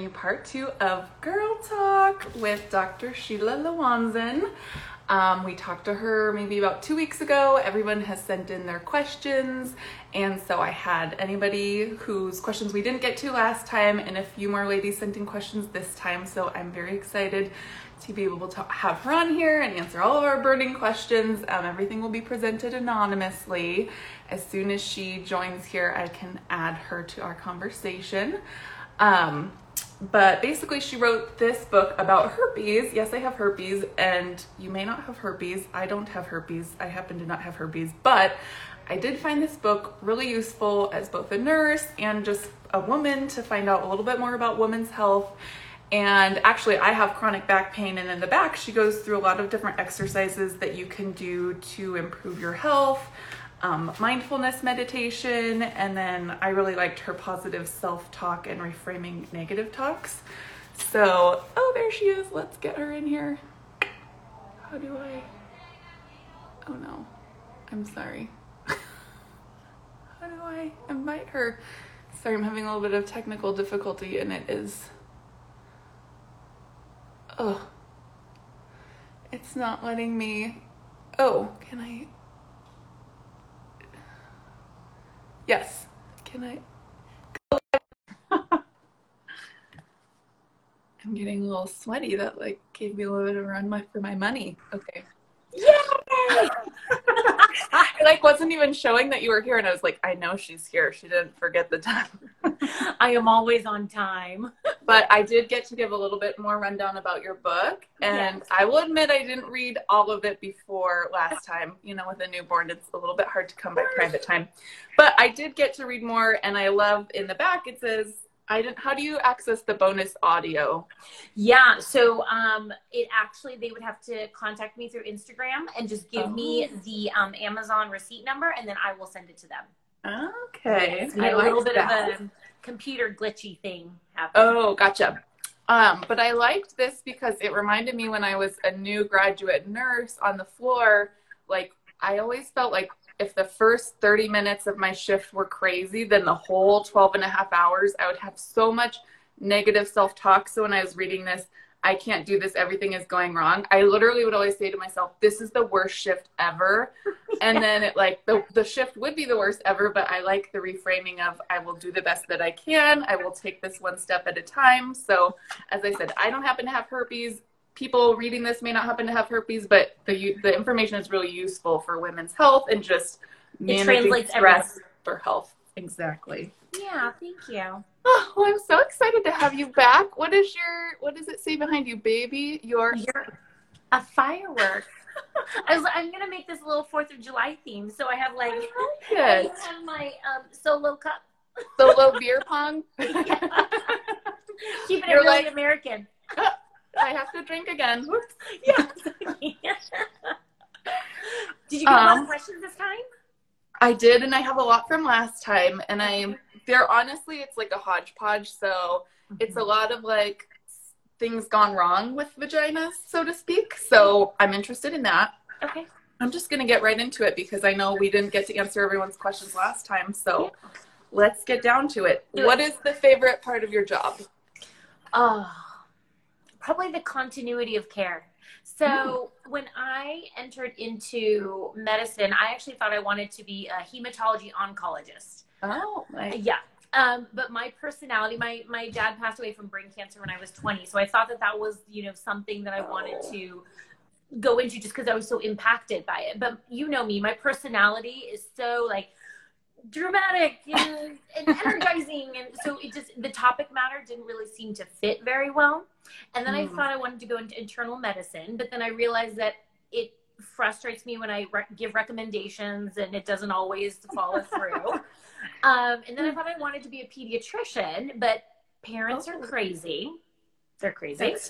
You part two of Girl Talk with Dr. Sheila Lawanzan. Um, we talked to her maybe about two weeks ago. Everyone has sent in their questions, and so I had anybody whose questions we didn't get to last time, and a few more ladies sent in questions this time. So I'm very excited to be able to have her on here and answer all of our burning questions. Um, everything will be presented anonymously. As soon as she joins here, I can add her to our conversation. Um, but basically, she wrote this book about herpes. Yes, I have herpes, and you may not have herpes. I don't have herpes. I happen to not have herpes, but I did find this book really useful as both a nurse and just a woman to find out a little bit more about women's health. And actually, I have chronic back pain, and in the back, she goes through a lot of different exercises that you can do to improve your health um, mindfulness meditation, and then I really liked her positive self talk and reframing negative talks. So, oh, there she is. Let's get her in here. How do I? Oh no, I'm sorry. How do I invite her? Sorry, I'm having a little bit of technical difficulty, and it is. Oh, it's not letting me. Oh, can I? Yes. Can I? I'm getting a little sweaty. That like gave me a little bit of run for my money. Okay. Yay! I like wasn't even showing that you were here, and I was like, I know she's here. She didn't forget the time. I am always on time. but I did get to give a little bit more rundown about your book, and yes. I will admit I didn't read all of it before last time. You know, with a newborn, it's a little bit hard to come by private time, but I did get to read more, and I love in the back it says I didn't. How do you access the bonus audio? Yeah, so um, it actually they would have to contact me through Instagram and just give oh. me the um, Amazon receipt number, and then I will send it to them. Okay, a little bit that. of a computer glitchy thing happened. Oh, gotcha. Um, but I liked this because it reminded me when I was a new graduate nurse on the floor. Like I always felt like if the first 30 minutes of my shift were crazy, then the whole 12 and a half hours, I would have so much negative self talk. So when I was reading this, I can't do this, everything is going wrong. I literally would always say to myself, this is the worst shift ever. And then it like the, the shift would be the worst ever, but I like the reframing of I will do the best that I can. I will take this one step at a time. So as I said, I don't happen to have herpes people reading this may not happen to have herpes, but the the information is really useful for women's health and just it translates stress for health. Exactly. Yeah, thank you. Oh, well, I'm so excited to have you back. What is your what does it say behind you, baby? Your You're a firework. I was I'm gonna make this a little Fourth of July theme, so I have like I, I have my um, solo cup. Solo beer pong. Keeping it You're really like, American. I have to drink again. Whoops. Yeah. did you get um, a lot of um, questions this time? I did, and I have a lot from last time. And I, they're honestly, it's like a hodgepodge. So mm-hmm. it's a lot of like things gone wrong with vaginas, so to speak. So I'm interested in that. Okay. I'm just going to get right into it because I know we didn't get to answer everyone's questions last time. So let's get down to it. Do what it. is the favorite part of your job? Oh, probably the continuity of care. So when I entered into medicine, I actually thought I wanted to be a hematology oncologist. Oh, nice. yeah. Um, but my personality, my my dad passed away from brain cancer when I was 20, so I thought that that was you know something that I wanted to go into just because I was so impacted by it. But you know me, my personality is so like dramatic and, and energizing and so it just the topic matter didn't really seem to fit very well and then mm. i thought i wanted to go into internal medicine but then i realized that it frustrates me when i re- give recommendations and it doesn't always follow through um, and then i thought i wanted to be a pediatrician but parents are crazy they're crazy.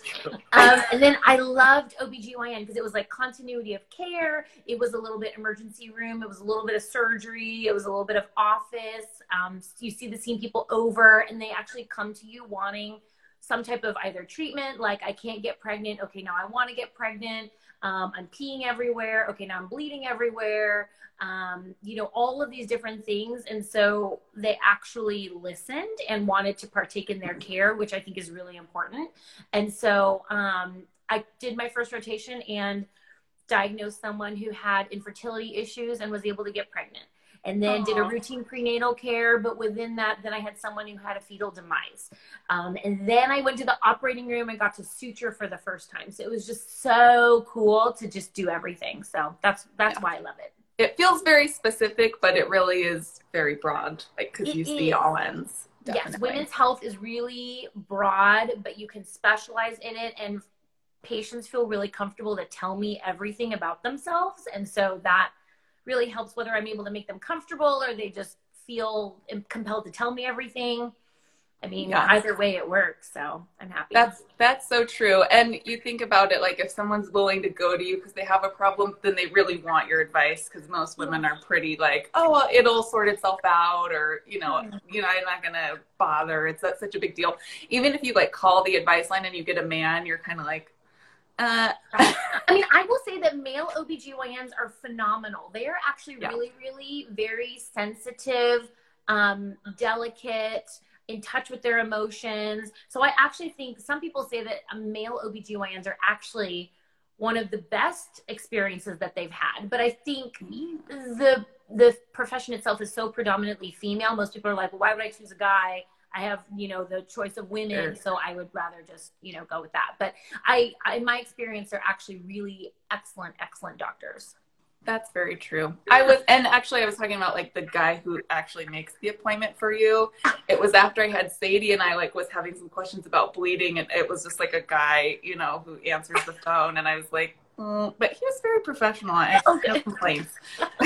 Um, and then I loved OBGYN because it was like continuity of care. It was a little bit emergency room. It was a little bit of surgery. It was a little bit of office. Um, you see the same people over and they actually come to you wanting some type of either treatment, like I can't get pregnant. Okay, now I want to get pregnant. Um, I'm peeing everywhere. Okay, now I'm bleeding everywhere. Um, you know, all of these different things. And so they actually listened and wanted to partake in their care, which I think is really important. And so um, I did my first rotation and diagnosed someone who had infertility issues and was able to get pregnant and then Aww. did a routine prenatal care. But within that, then I had someone who had a fetal demise. Um, and then I went to the operating room and got to suture for the first time. So it was just so cool to just do everything. So that's that's yeah. why I love it. It feels very specific, but it really is very broad, like because you see all ends. Definitely. Yes, women's health is really broad, but you can specialize in it and patients feel really comfortable to tell me everything about themselves and so that really helps whether I'm able to make them comfortable or they just feel compelled to tell me everything. I mean, yes. either way it works. So I'm happy. That's that's so true. And you think about it, like if someone's willing to go to you because they have a problem, then they really want your advice. Because most women are pretty like, oh, well, it'll sort itself out, or you know, you know, I'm not gonna bother. It's not such a big deal. Even if you like call the advice line and you get a man, you're kind of like, uh, I mean, I will say that male OBGYNs are phenomenal. They are actually yeah. really, really very sensitive, um, delicate, in touch with their emotions. So I actually think some people say that male OBGYNs are actually one of the best experiences that they've had. But I think the the profession itself is so predominantly female. Most people are like, well, why would I choose a guy? I have, you know, the choice of women, sure. so I would rather just, you know, go with that. But I, I, in my experience, they're actually really excellent, excellent doctors. That's very true. I was, and actually, I was talking about like the guy who actually makes the appointment for you. It was after I had Sadie, and I like was having some questions about bleeding, and it was just like a guy, you know, who answers the phone, and I was like, mm, but he was very professional. I have no complaints.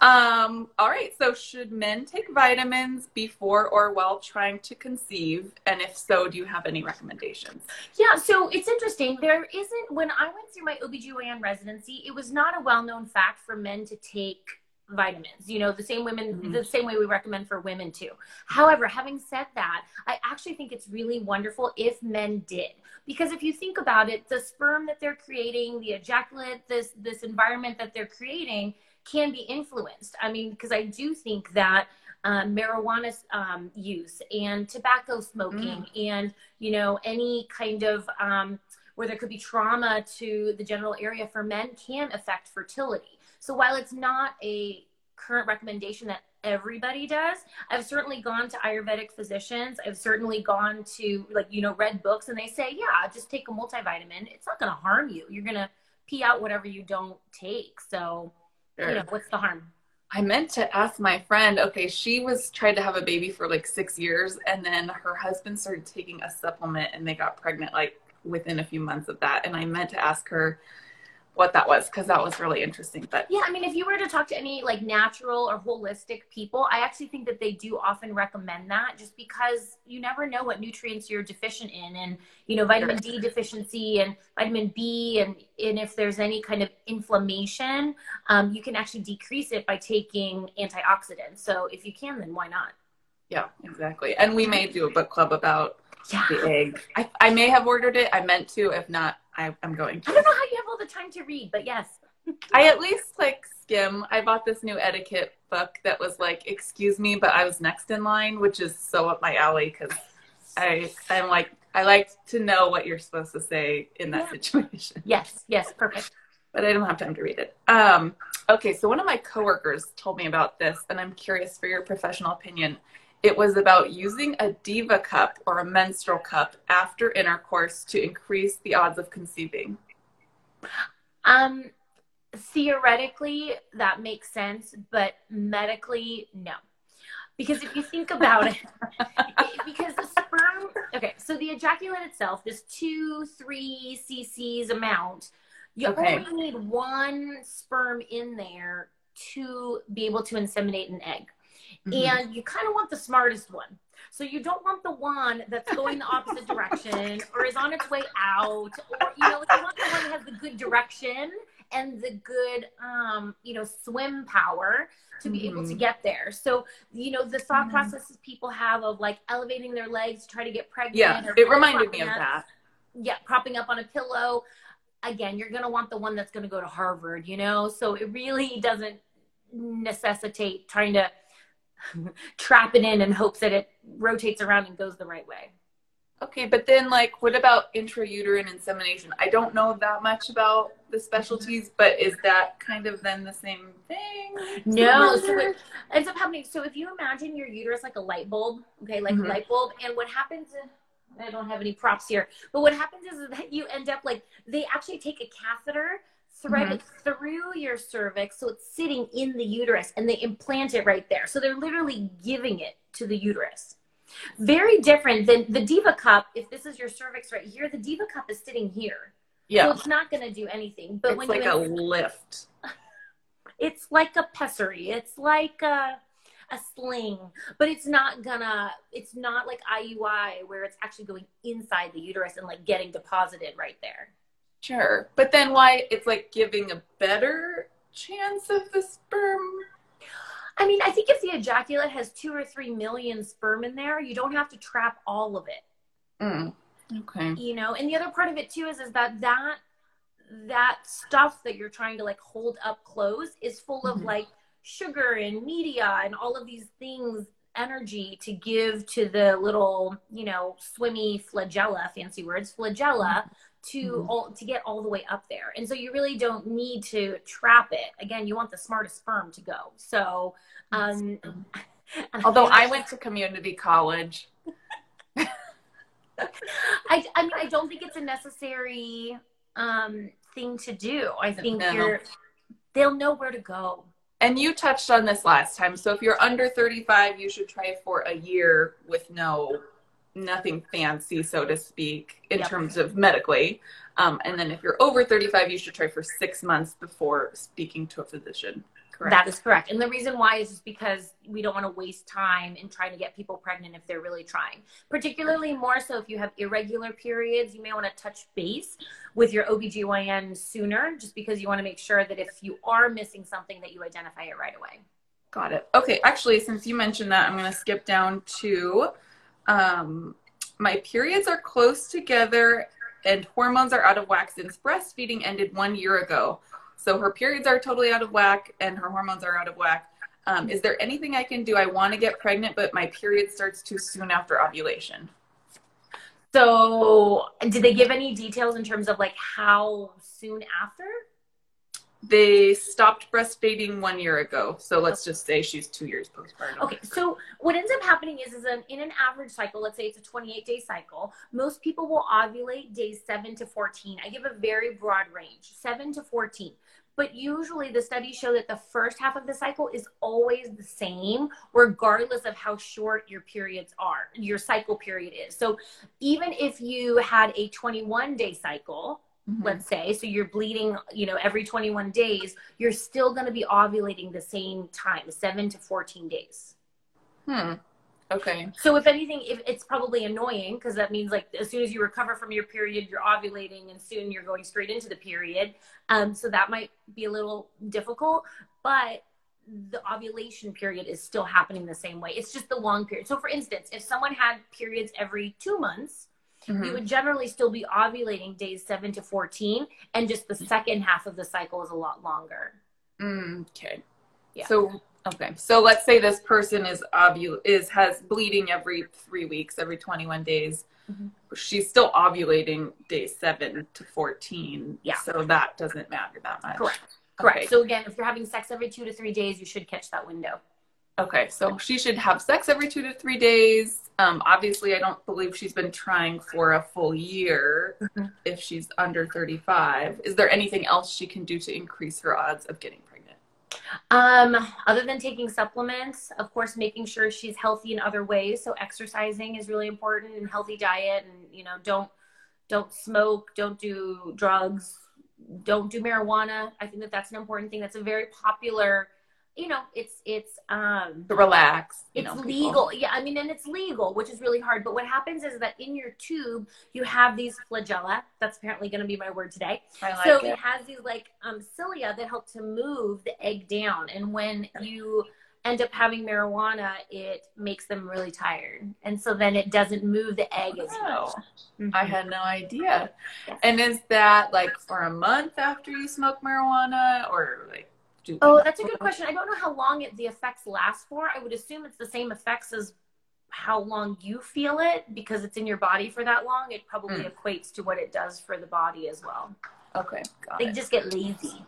Um, all right. So, should men take vitamins before or while trying to conceive? And if so, do you have any recommendations? Yeah. So, it's interesting. There isn't, when I went through my OBGYN residency, it was not a well known fact for men to take vitamins you know the same women mm-hmm. the same way we recommend for women too however having said that i actually think it's really wonderful if men did because if you think about it the sperm that they're creating the ejaculate this this environment that they're creating can be influenced. I mean, because I do think that um, marijuana um, use and tobacco smoking mm. and you know any kind of um, where there could be trauma to the genital area for men can affect fertility. So while it's not a current recommendation that everybody does. I've certainly gone to Ayurvedic physicians. I've certainly gone to like, you know, read books and they say, yeah, just take a multivitamin. It's not going to harm you. You're going to pee out whatever you don't take. So Sure. You know, what's the harm? I meant to ask my friend, okay, she was tried to have a baby for like six years and then her husband started taking a supplement and they got pregnant like within a few months of that. And I meant to ask her, what that was because that was really interesting. But yeah, I mean, if you were to talk to any like natural or holistic people, I actually think that they do often recommend that just because you never know what nutrients you're deficient in, and you know, vitamin D deficiency and vitamin B, and and if there's any kind of inflammation, um, you can actually decrease it by taking antioxidants. So if you can, then why not? Yeah, exactly. And we may do a book club about yeah. the egg. I, I may have ordered it. I meant to. If not, I, am going to. I don't know how you have all the time to read, but yes. I at least like skim. I bought this new etiquette book that was like, excuse me, but I was next in line, which is so up my alley because I I'm like I like to know what you're supposed to say in that yeah. situation. Yes, yes, perfect. But I don't have time to read it. Um, okay, so one of my coworkers told me about this, and I'm curious for your professional opinion. It was about using a diva cup or a menstrual cup after intercourse to increase the odds of conceiving. Um, theoretically, that makes sense, but medically, no. Because if you think about it, because the sperm, okay, so the ejaculate itself, this two, three cc's amount, you okay. only need one sperm in there to be able to inseminate an egg. Mm-hmm. And you kind of want the smartest one. So you don't want the one that's going the opposite direction or is on its way out, or you know, you want the one that has the good direction and the good, um, you know, swim power to be mm-hmm. able to mm-hmm. get there. So, you know, the thought mm-hmm. processes people have of like elevating their legs to try to get pregnant. Yeah, it reminded me of up, that. Yeah, propping up on a pillow. Again, you're going to want the one that's going to go to Harvard, you know? So it really doesn't necessitate trying to trap it in and hopes that it rotates around and goes the right way. Okay, but then like what about intrauterine insemination? I don't know that much about the specialties, but is that kind of then the same thing? No, so it ends up happening. So if you imagine your uterus like a light bulb, okay, like mm-hmm. a light bulb, and what happens I don't have any props here, but what happens is, is that you end up like they actually take a catheter thread mm-hmm. through your cervix so it's sitting in the uterus and they implant it right there. So they're literally giving it to the uterus. Very different than the Diva cup. If this is your cervix right here, the Diva cup is sitting here. Yeah. So it's not going to do anything. But it's when like you a lift. It's like a pessary. It's like a a sling, but it's not gonna. It's not like IUI where it's actually going inside the uterus and like getting deposited right there. Sure. But then why it's like giving a better chance of the sperm? I mean, I think if the ejaculate has two or three million sperm in there, you don't have to trap all of it. Mm. Okay. You know, and the other part of it too is is that that that stuff that you're trying to like hold up close is full of mm-hmm. like sugar and media and all of these things energy to give to the little you know swimmy flagella fancy words flagella to mm-hmm. all to get all the way up there. And so you really don't need to trap it. Again you want the smartest sperm to go. So um although i went to community college. I, I mean i don't think it's a necessary um thing to do. I think no. you're they'll know where to go and you touched on this last time so if you're under 35 you should try for a year with no nothing fancy, so to speak, in yep. terms of medically. Um, and then if you're over 35, you should try for six months before speaking to a physician. Correct. That is correct. And the reason why is just because we don't want to waste time in trying to get people pregnant if they're really trying. Particularly more so if you have irregular periods, you may want to touch base with your OBGYN sooner just because you want to make sure that if you are missing something that you identify it right away. Got it. Okay, actually since you mentioned that, I'm going to skip down to um, my periods are close together and hormones are out of whack since breastfeeding ended one year ago. So her periods are totally out of whack and her hormones are out of whack. Um, is there anything I can do? I want to get pregnant, but my period starts too soon after ovulation. So, did they give any details in terms of like how soon after? they stopped breastfeeding one year ago. So let's just say she's two years postpartum. Okay. So what ends up happening is, is an, in an average cycle, let's say it's a 28 day cycle, most people will ovulate days seven to 14. I give a very broad range, seven to 14. But usually the studies show that the first half of the cycle is always the same, regardless of how short your periods are, your cycle period is. So even if you had a 21 day cycle, mm-hmm. let's say so you're bleeding you know every 21 days you're still going to be ovulating the same time 7 to 14 days hmm okay so if anything if it's probably annoying because that means like as soon as you recover from your period you're ovulating and soon you're going straight into the period um so that might be a little difficult but the ovulation period is still happening the same way. It's just the long period. So, for instance, if someone had periods every two months, mm-hmm. you would generally still be ovulating days 7 to 14 and just the second half of the cycle is a lot longer mm, okay yeah. so okay so let's say this person is ovul is has bleeding every three weeks every 21 days mm-hmm. she's still ovulating days 7 to 14 yeah so that doesn't matter that much correct correct okay. so again if you're having sex every two to three days you should catch that window Okay, so she should have sex every two to three days. Um, obviously, I don't believe she's been trying for a full year mm-hmm. if she's under 35. Is there anything else she can do to increase her odds of getting pregnant? Um, other than taking supplements, of course, making sure she's healthy in other ways. So exercising is really important and healthy diet and, you know, don't, don't smoke, don't do drugs, don't do marijuana. I think that that's an important thing. That's a very popular you know, it's it's um To relax. It's know, people. legal. Yeah, I mean, and it's legal, which is really hard. But what happens is that in your tube, you have these flagella. That's apparently going to be my word today. I like so it. it has these like um, cilia that help to move the egg down. And when you end up having marijuana, it makes them really tired. And so then it doesn't move the egg as Oh, much. I Mhm. had no idea. Yes. And is that like for a month after you smoke marijuana or like do Oh, that's a good question. I don't know how long it, the effects last for. I would assume it's the same effects as how long you feel it because it's in your body for that long. It probably Mm. equates to what it does for the body as well. Okay, They it. just get lazy.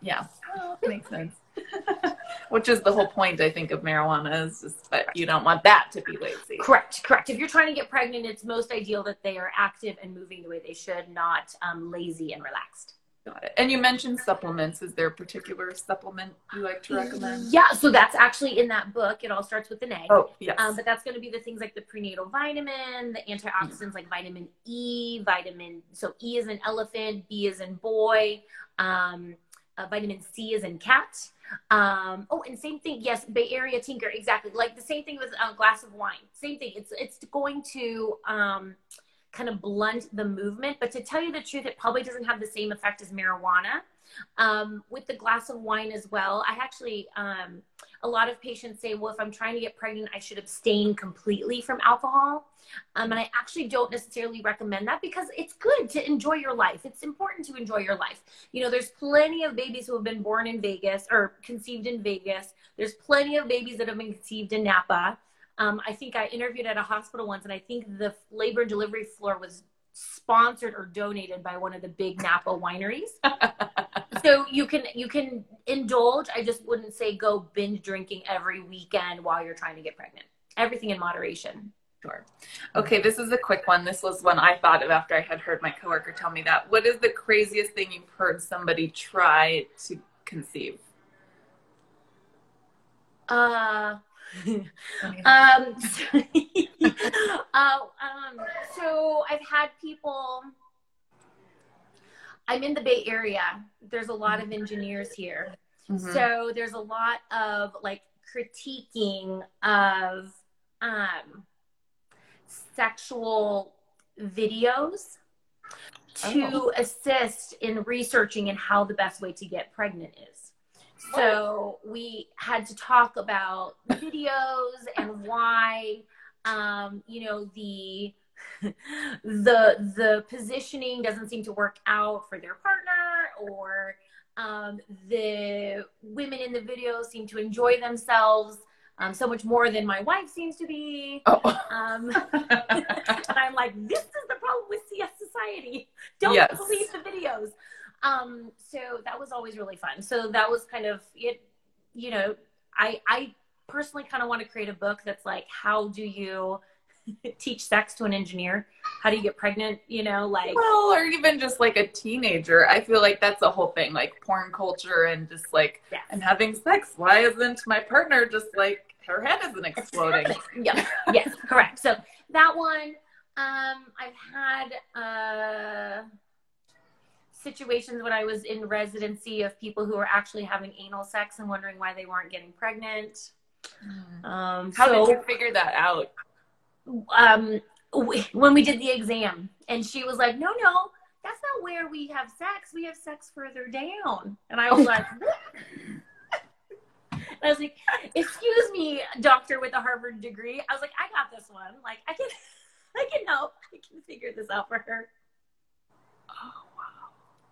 Yeah, oh, makes sense. Which is the whole point, I think, of marijuana is just that you don't want that to be lazy. Correct, correct. If you're trying to get pregnant, it's most ideal that they are active and moving the way they should, not um, lazy and relaxed. Got it. And you mentioned supplements. Is there a particular supplement you like to recommend? Yeah, so that's actually in that book. It all starts with an A. Oh, yes. Um, but that's going to be the things like the prenatal vitamin, the antioxidants like vitamin E, vitamin. So E is an elephant, B is in boy, um, uh, vitamin C is in cat. Um, oh, and same thing. Yes, Bay Area tinker, exactly. Like the same thing with a glass of wine. Same thing. It's it's going to um, kind of blunt the movement. But to tell you the truth, it probably doesn't have the same effect as marijuana. Um, with the glass of wine as well, I actually um, a lot of patients say, well, if I'm trying to get pregnant, I should abstain completely from alcohol. Um, and I actually don't necessarily recommend that because it's good to enjoy your life. It's important to enjoy your life. You know, there's plenty of babies who have been born in Vegas or conceived in Vegas. There's plenty of babies that have been conceived in Napa. Um, I think I interviewed at a hospital once, and I think the labor and delivery floor was sponsored or donated by one of the big Napa wineries. so you can you can indulge. I just wouldn't say go binge drinking every weekend while you're trying to get pregnant. Everything in moderation. Sure. Okay, this is a quick one. This was one I thought of after I had heard my coworker tell me that. What is the craziest thing you've heard somebody try to conceive? Uh, um, uh, um, so I've had people. I'm in the Bay Area. There's a lot of engineers here. Mhm. So there's a lot of like critiquing of um, sexual videos to Oh. assist in researching and how the best way to get pregnant is. So we had to talk about videos and why, um, you know, the the the positioning doesn't seem to work out for their partner or um, the women in the video seem to enjoy themselves um, so much more than my wife seems to be. Oh. Um, and I'm like, this is the problem with CS society. Don't Yes. believe the videos. Um, so that was always really fun. So that was kind of it. You know, I I personally kind of want to create a book that's like, how do you teach sex to an engineer? How do you get pregnant? You know, like well, or even just like a teenager. I feel like that's the whole thing, like porn culture and just like yes. I'm having sex. Why isn't my partner just like her head isn't exploding? yeah, yes, correct. So that one, um, I've had uh, situations when I was in residency of people who were actually having anal sex and wondering why they weren't getting pregnant. Um, How so, did you figure that out? um, we, when we did the exam, and she was like, "No, no, that's not where we have sex. We have sex further down." And I was like, "What?" And I was like, "Excuse me, doctor with a Harvard degree." I was like, "I got this one. Like, I can, I can help. I can figure this out for her." Oh wow.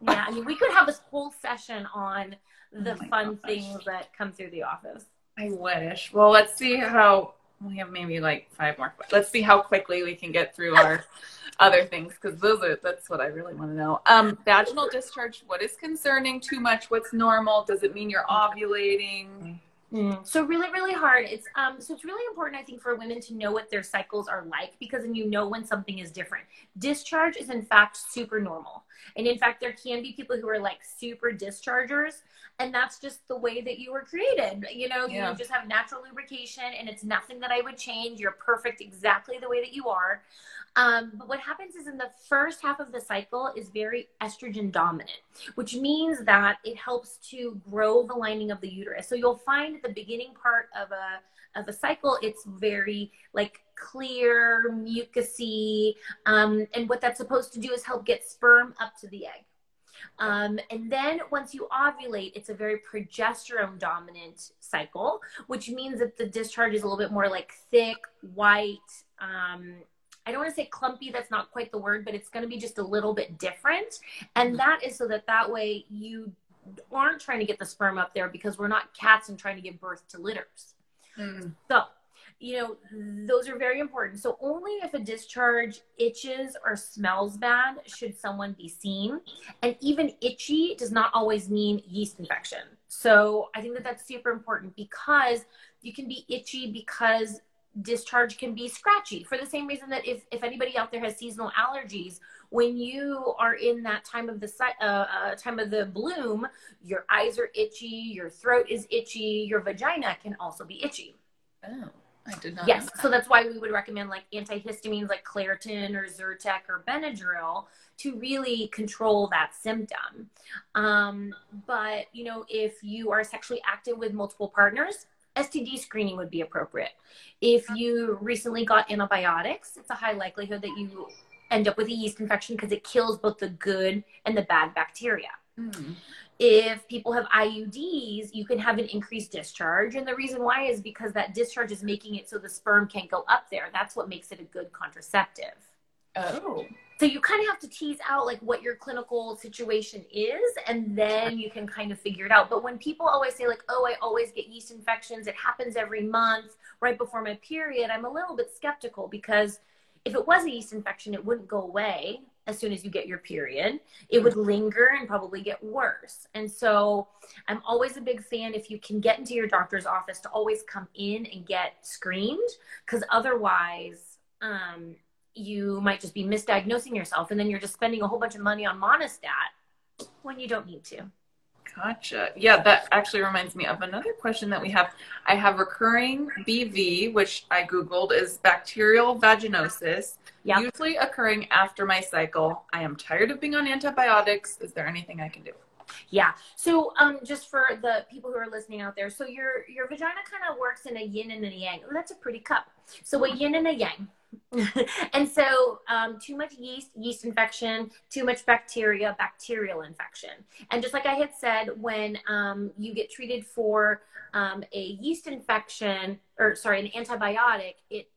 Yeah, I mean, we could have this whole session on the Oh fun gosh. things that come through the office. I wish. Well, let's see how we have maybe like five more. Let's see how quickly we can get through our other things because those are that's what I really want to know. Um, vaginal discharge. What is concerning? Too much? What's normal? Does it mean you're ovulating? Mm. So really, really hard. It's um. So it's really important, I think, for women to know what their cycles are like because then you know when something is different. Discharge is in fact super normal, and in fact, there can be people who are like super dischargers, and that's just the way that you were created. You know, yeah. you just have natural lubrication, and it's nothing that I would change. You're perfect exactly the way that you are. Um, but what happens is in the first half of the cycle is very estrogen dominant, which means that it helps to grow the lining of the uterus. So you'll find at the beginning part of a of a cycle, it's very like clear, mucusy, um, and what that's supposed to do is help get sperm up to the egg. Um, and then once you ovulate, it's a very progesterone dominant cycle, which means that the discharge is a little bit more like thick, white, um, I don't want to say clumpy, that's not quite the word, but it's going to be just a little bit different. And that is so that that way you aren't trying to get the sperm up there because we're not cats and trying to give birth to litters. Mm. So, you know, those are very important. So, only if a discharge itches or smells bad should someone be seen. And even itchy does not always mean yeast infection. So, I think that that's super important because you can be itchy because discharge can be scratchy for the same reason that if, if anybody out there has seasonal allergies when you are in that time of the uh, uh, time of the bloom your eyes are itchy your throat is itchy your vagina can also be itchy oh I did not. Yes, so that's why we would recommend like antihistamines like Claritin or Zyrtec or Benadryl to really control that symptom. Um, but you know, if you are sexually active with multiple partners, STD screening would be appropriate. If you recently got antibiotics, it's a high likelihood that you end up with a yeast infection because it kills both the good and the bad bacteria. Mm. If people have IUDs, you can have an increased discharge. And the reason why is because that discharge is making it so the sperm can't go up there. That's what makes it a good contraceptive. Oh so you kind of have to tease out like what your clinical situation is and then you can kind of figure it out but when people always say like oh i always get yeast infections it happens every month right before my period i'm a little bit skeptical because if it was a yeast infection it wouldn't go away as soon as you get your period. It would linger and probably get worse. And so i'm always a big fan if you can get into your doctor's office to always come in and get screened because otherwise um, you might just be misdiagnosing yourself and then you're just spending a whole bunch of money on Monistat when you don't need to. Gotcha. Yeah, that actually reminds me of another question that we have. I have recurring BV, which I Googled is bacterial vaginosis, usually occurring after my cycle. I am tired of being on antibiotics. Is there anything I can do? Yeah. So um, just for the people who are listening out there, so your your vagina kind of works in a yin and a yang. That's a pretty cup. So a yin and a yang. and so um, too much yeast yeast infection too much bacteria bacterial infection and just like i had said when um, you get treated for um, a yeast infection or sorry an antibiotic it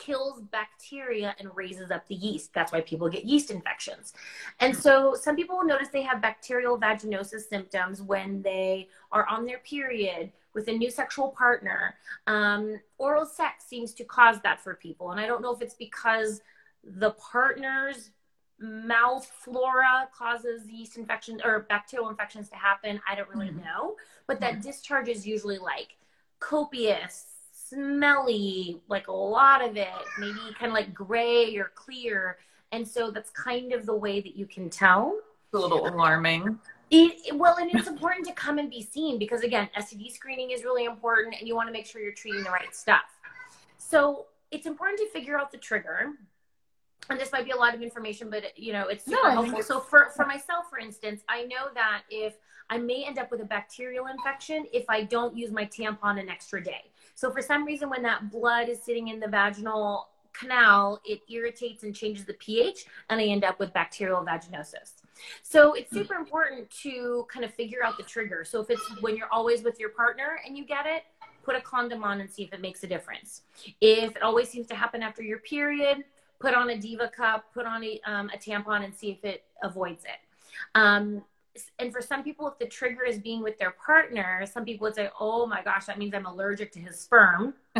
kills bacteria and raises up the yeast. That's why people get yeast infections. And so some people will notice they have bacterial vaginosis symptoms when they are on their period with a new sexual partner. Um, oral sex seems to cause that for people. And I don't know if it's because the partner's mouth flora causes yeast infections or bacterial infections to happen. I don't really mm-hmm. know. But that mm-hmm. discharge is usually like copious, smelly, like a lot of it, maybe kind of like gray or clear. And so that's kind of the way that you can tell. It's a little alarming. It, well, and it's important to come and be seen because again, STD screening is really important, and you want to make sure you're treating the right stuff. So it's important to figure out the trigger. And this might be a lot of information, but you know it's super no, helpful. So for for myself, for instance, I know that if I may end up with a bacterial infection if I don't use my tampon an extra day. So for some reason, when that blood is sitting in the vaginal canal, it irritates and changes the pH, and I end up with bacterial vaginosis. So it's super important to kind of figure out the trigger. So if it's when you're always with your partner and you get it, put a condom on and see if it makes a difference. If it always seems to happen after your period, put on a diva cup, put on a, um, a tampon and see if it avoids it. Um, and for some people, if the trigger is being with their partner, some people would say, "Oh my gosh, that means I'm allergic to his sperm."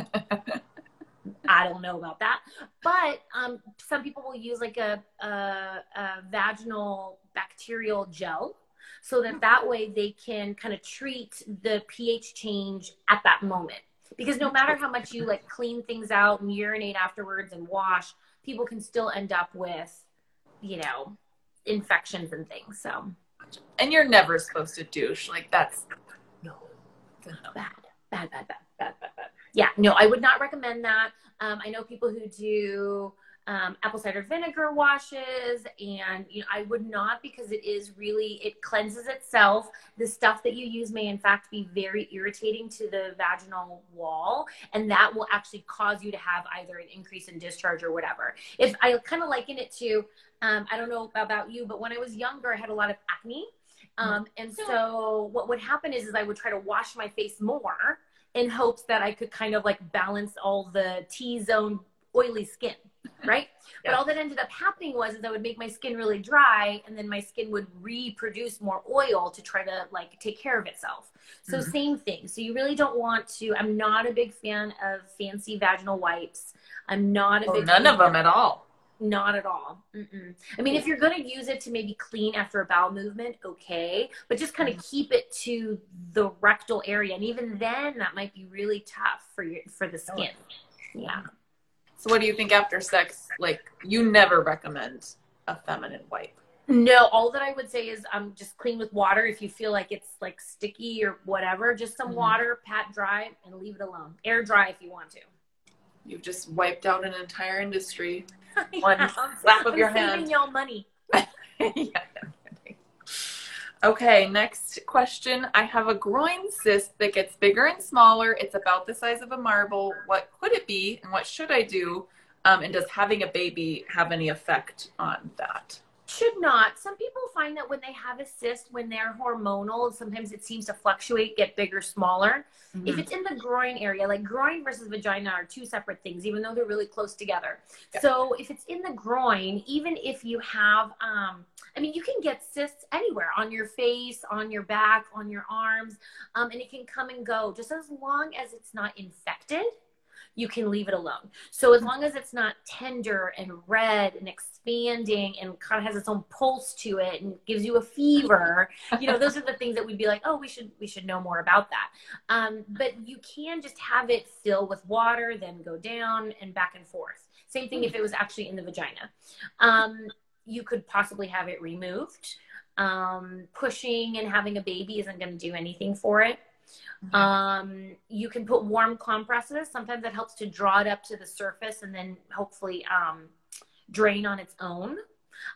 I don't know about that, but um, some people will use like a, a, a vaginal bacterial gel. so that that way they can kind of treat the pH change at that moment. Because no matter how much you like clean things out and urinate afterwards and wash, people can still end up with, you know, infections and things. So, And you're never supposed to douche. Like that's no, no. bad, bad, bad, bad, bad, bad, bad. Yeah, no, I would not recommend that. Um, I know people who do um, apple cider vinegar washes, and you know, I would not because it is really it cleanses itself. The stuff that you use may in fact be very irritating to the vaginal wall, and that will actually cause you to have either an increase in discharge or whatever. If I kind of liken it to, um, I don't know about you, but when I was younger, I had a lot of acne. Um, and so what would happen is, is I would try to wash my face more in hopes that I could kind of like balance all the T-zone oily skin, right? Yeah. But all that ended up happening was is I would make my skin really dry and then my skin would reproduce more oil to try to like take care of itself. So Mhm. same thing. So you really don't want to I'm not a big fan of fancy vaginal wipes. I'm not a Oh, big none fan of them at all. not at all. Mm-mm. I mean, if you're going to use it to maybe clean after a bowel movement, okay, but just kind of keep it to the rectal area, and even then, that might be really tough for your for the skin. Yeah. So what do you think after sex? Like you never recommend a feminine wipe. No, all that I would say is um just clean with water. If you feel like it's like sticky or whatever, just some Mhm. water, pat dry, and leave it alone. Air dry if you want to. You've just wiped out an entire industry. One slap of I'm your saving y'all money. yeah. Okay, next question. I have a groin cyst that gets bigger and smaller. It's about the size of a marble. What could it be, and what should I do? Um, and does having a baby have any effect on that? Should not. Some people find that when they have a cyst, when they're hormonal, sometimes it seems to fluctuate, get bigger, smaller. If Mhm. it's in the groin area, like groin versus vagina are two separate things, even though they're really close together. Yeah. So if it's in the groin, even if you have, um, I mean, you can get cysts anywhere on your face, on your back, on your arms, um, and it can come and go. Just as long as it's not infected, you can leave it alone. So as long as it's not tender and red and expanding and kind of has its own pulse to it and gives you a fever, you know, those are the things that we'd be like, oh, we should we should know more about that. Um, but you can just have it fill with water, then go down and back and forth. Same thing if it was actually in the vagina. Um, you could possibly have it removed. Um, pushing and having a baby isn't going to do anything for it. Um, you can put warm compresses. Sometimes it helps to draw it up to the surface and then hopefully um, drain on its own.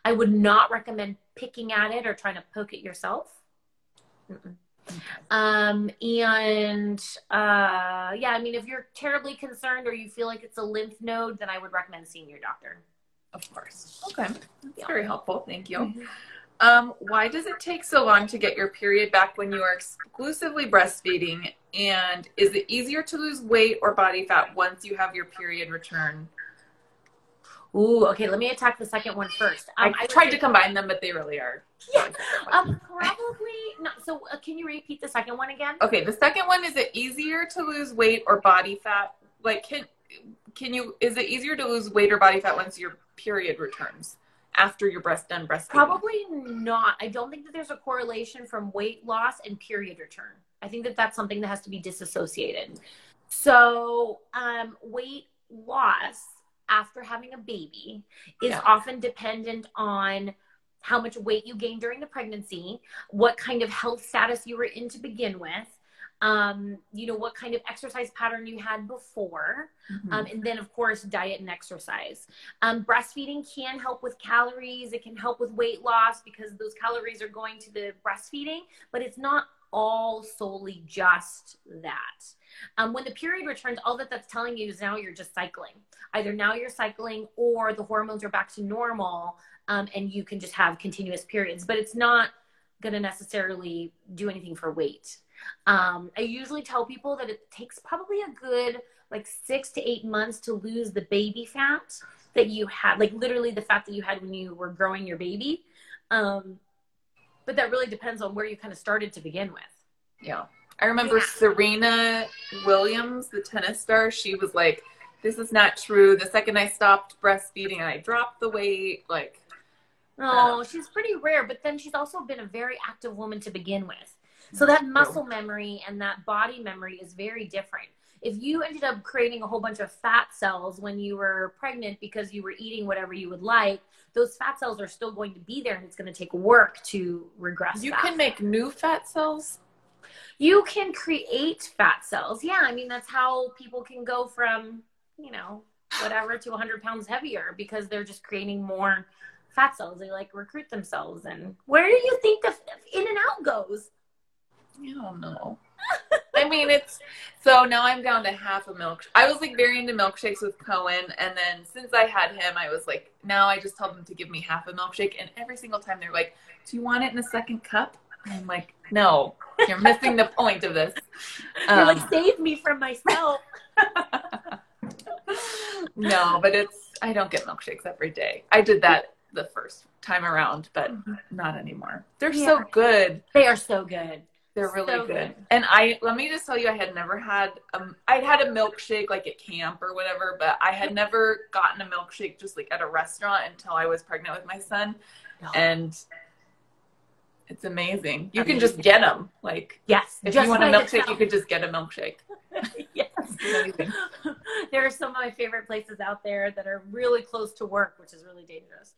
I would not recommend picking at it or trying to poke it yourself. Mm-mm. Um, and uh, yeah, I mean, if you're terribly concerned or you feel like it's a lymph node, then I would recommend seeing your doctor. Of course. Okay, that's Yeah. very helpful. Thank you. Um, why does it take so long to get your period back when you are exclusively breastfeeding? And is it easier to lose weight or body fat once you have your period return? Ooh, okay. Let me attack the second one first. Um, I would tried to combine them, but they really are. Yeah. Um, probably not. So, uh, can you repeat the second one again? Okay, the second one is it easier to lose weight or body fat? Like, can can you? Is it easier to lose weight or body fat once your period returns after your breast done breastfeeding? Probably not. I don't think that there's a correlation from weight loss and period return. I think that that's something that has to be disassociated. So, um, weight loss after having a baby is Yeah. often dependent on how much weight you gained during the pregnancy, what kind of health status you were in to begin with, um, you know, what kind of exercise pattern you had before. Mhm. Um, and then, of course, diet and exercise. Um, breastfeeding can help with calories. It can help with weight loss because those calories are going to the breastfeeding, but it's not all solely just that. Um, when the period returns, all that that's telling you is now you're just cycling. Either now you're cycling or the hormones are back to normal um, and you can just have continuous periods, but it's not going to necessarily do anything for weight. Um, I usually tell people that it takes probably a good like six to eight months to lose the baby fat that you had, like literally the fat that you had when you were growing your baby. Um, but that really depends on where you kind of started to begin with. Yeah. I remember Yeah. Serena Williams, the tennis star, she was like, This is not true. The second I stopped breastfeeding and I dropped the weight, like Oh, she's pretty rare, but then she's also been a very active woman to begin with. So that muscle memory and that body memory is very different. If you ended up creating a whole bunch of fat cells when you were pregnant because you were eating whatever you would like, those fat cells are still going to be there and it's going to take work to regress. You that. can make new fat cells. You can create fat cells. Yeah, I mean that's how people can go from, you know, whatever to 100 pounds heavier because they're just creating more fat cells. They like recruit themselves. And where do you think the In-N-Out goes? I don't know. I mean, it's so now I'm down to half a milk. I was like very into milkshakes with Cohen, and then since I had him, I was like, now I just tell them to give me half a milkshake, and every single time they're like, "Do you want it in a second cup?" And I'm like, "No, you're missing the point of this." You're Um, like, save me from myself. no, but it's I don't get milkshakes every day. I did that the first time around, but not anymore. They're so good. they are so good. They're really So good. good. And I let me just tell you, I had never had um I'd had a milkshake like at camp or whatever, but I had never gotten a milkshake just like at a restaurant until I was pregnant with my son, and it's amazing. You can just get them. Like Yes. if you want a milkshake, you could just get a milkshake. yes. there are some of my favorite places out there that are really close to work, which is really dangerous.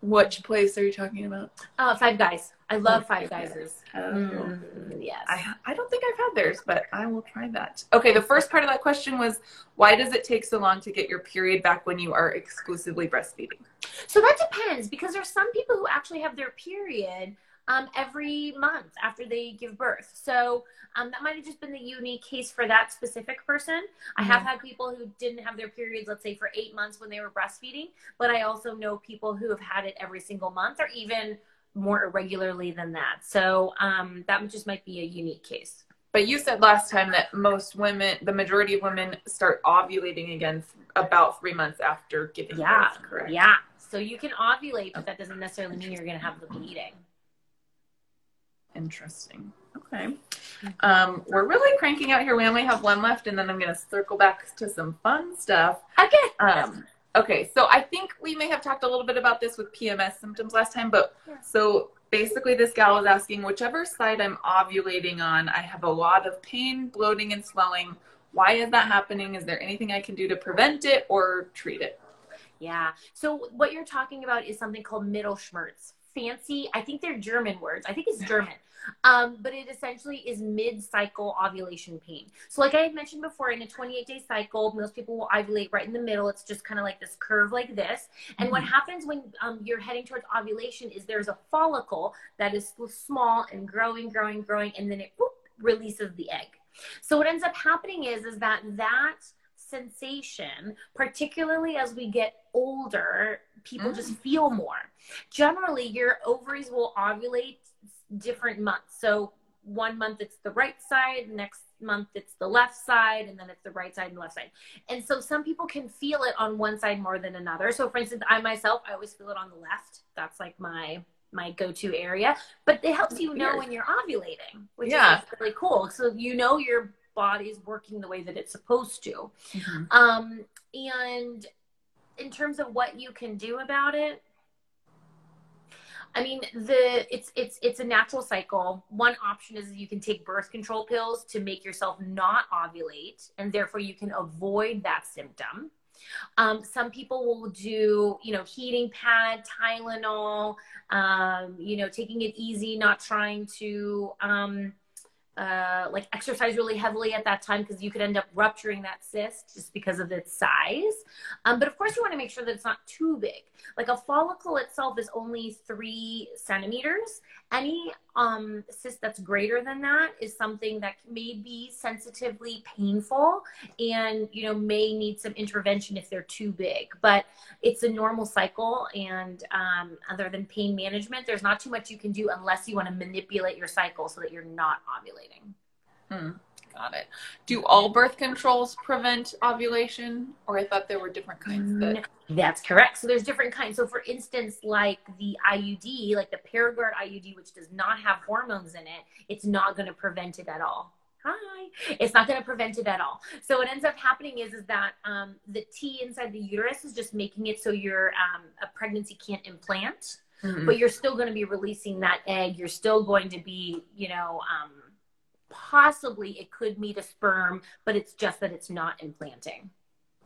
Which place are you talking about? Uh, Five Guys. I love Five Okay. Guys. Oh. Mm, yes. I, I don't think I've had theirs, but I will try that. Okay, the first part of that question was why does it take so long to get your period back when you are exclusively breastfeeding? So that depends because there's some people who actually have their period um, every month after they give birth. So um, that might have just been the unique case for that specific person. I have had people who didn't have their periods, let's say, for eight months when they were breastfeeding, but I also know people who have had it every single month or even more irregularly than that. So um, that just might be a unique case. But you said last time that most women, the majority of women, start ovulating again about three months after giving Yeah, birth, correct? yeah. So you can ovulate, but that doesn't necessarily mean you're going to have the bleeding. Interesting. Okay. Um, we're really cranking out here. We only have one left, and then I'm going to circle back to some fun stuff. Okay. Um, okay, so I think we may have talked a little bit about this with PMS symptoms last time, but Yeah. so basically, this gal was asking whichever side I'm ovulating on, I have a lot of pain, bloating, and swelling. Why is that happening? Is there anything I can do to prevent it or treat it? Yeah. So what you're talking about is something called Mittelschmerz. Fancy, I think they're German words. I think it's German. Um, but it essentially is mid-cycle ovulation pain. So like I had mentioned before, in a 28-day cycle, most people will ovulate right in the middle. It's just kind of like this curve like this. And what happens when um, you're heading towards ovulation is there's a follicle that is small and growing, growing, growing, and then it whoop, releases the egg. So what ends up happening is is that that sensation, particularly as we get older, people Mm. just feel more. Generally, your ovaries will ovulate different months. So one month it's the right side, next month it's the left side, and then it's the right side and left side. And so some people can feel it on one side more than another. So for instance, I myself, I always feel it on the left. That's like my my go-to area. But it helps you know when you're ovulating, which Yeah. is really cool. So you know your body's working the way that it's supposed to. Mm-hmm. Um, and in terms of what you can do about it, I mean, the it's it's it's a natural cycle. One option is you can take birth control pills to make yourself not ovulate, and therefore you can avoid that symptom. Um, some people will do, you know, heating pad, Tylenol, um, you know, taking it easy, not trying to um, uh, like exercise really heavily at that time because you could end up rupturing that cyst just because of its size. Um, but of course, you want to make sure that it's not too big. Like a follicle itself is only three centimeters. Any um, cyst that's greater than that is something that may be sensitively painful and you know may need some intervention if they're too big. But it's a normal cycle, and um, other than pain management, there's not too much you can do unless you want to manipulate your cycle so that you're not ovulating. Hmm. Got it. Do all birth controls prevent ovulation? Or I thought there were different kinds that. That's correct. So there's different kinds. So for instance, like the IUD, like the Paragard IUD, which does not have hormones in it, it's not going to prevent it at all. Hi. It's not going to prevent it at all. So what ends up happening is is that um, the T inside the uterus is just making it so your um, a pregnancy can't implant. mm-hmm. but you're still going to be releasing that egg. You're still going to be, you know, um, possibly it could meet a sperm, but it's just that it's not implanting.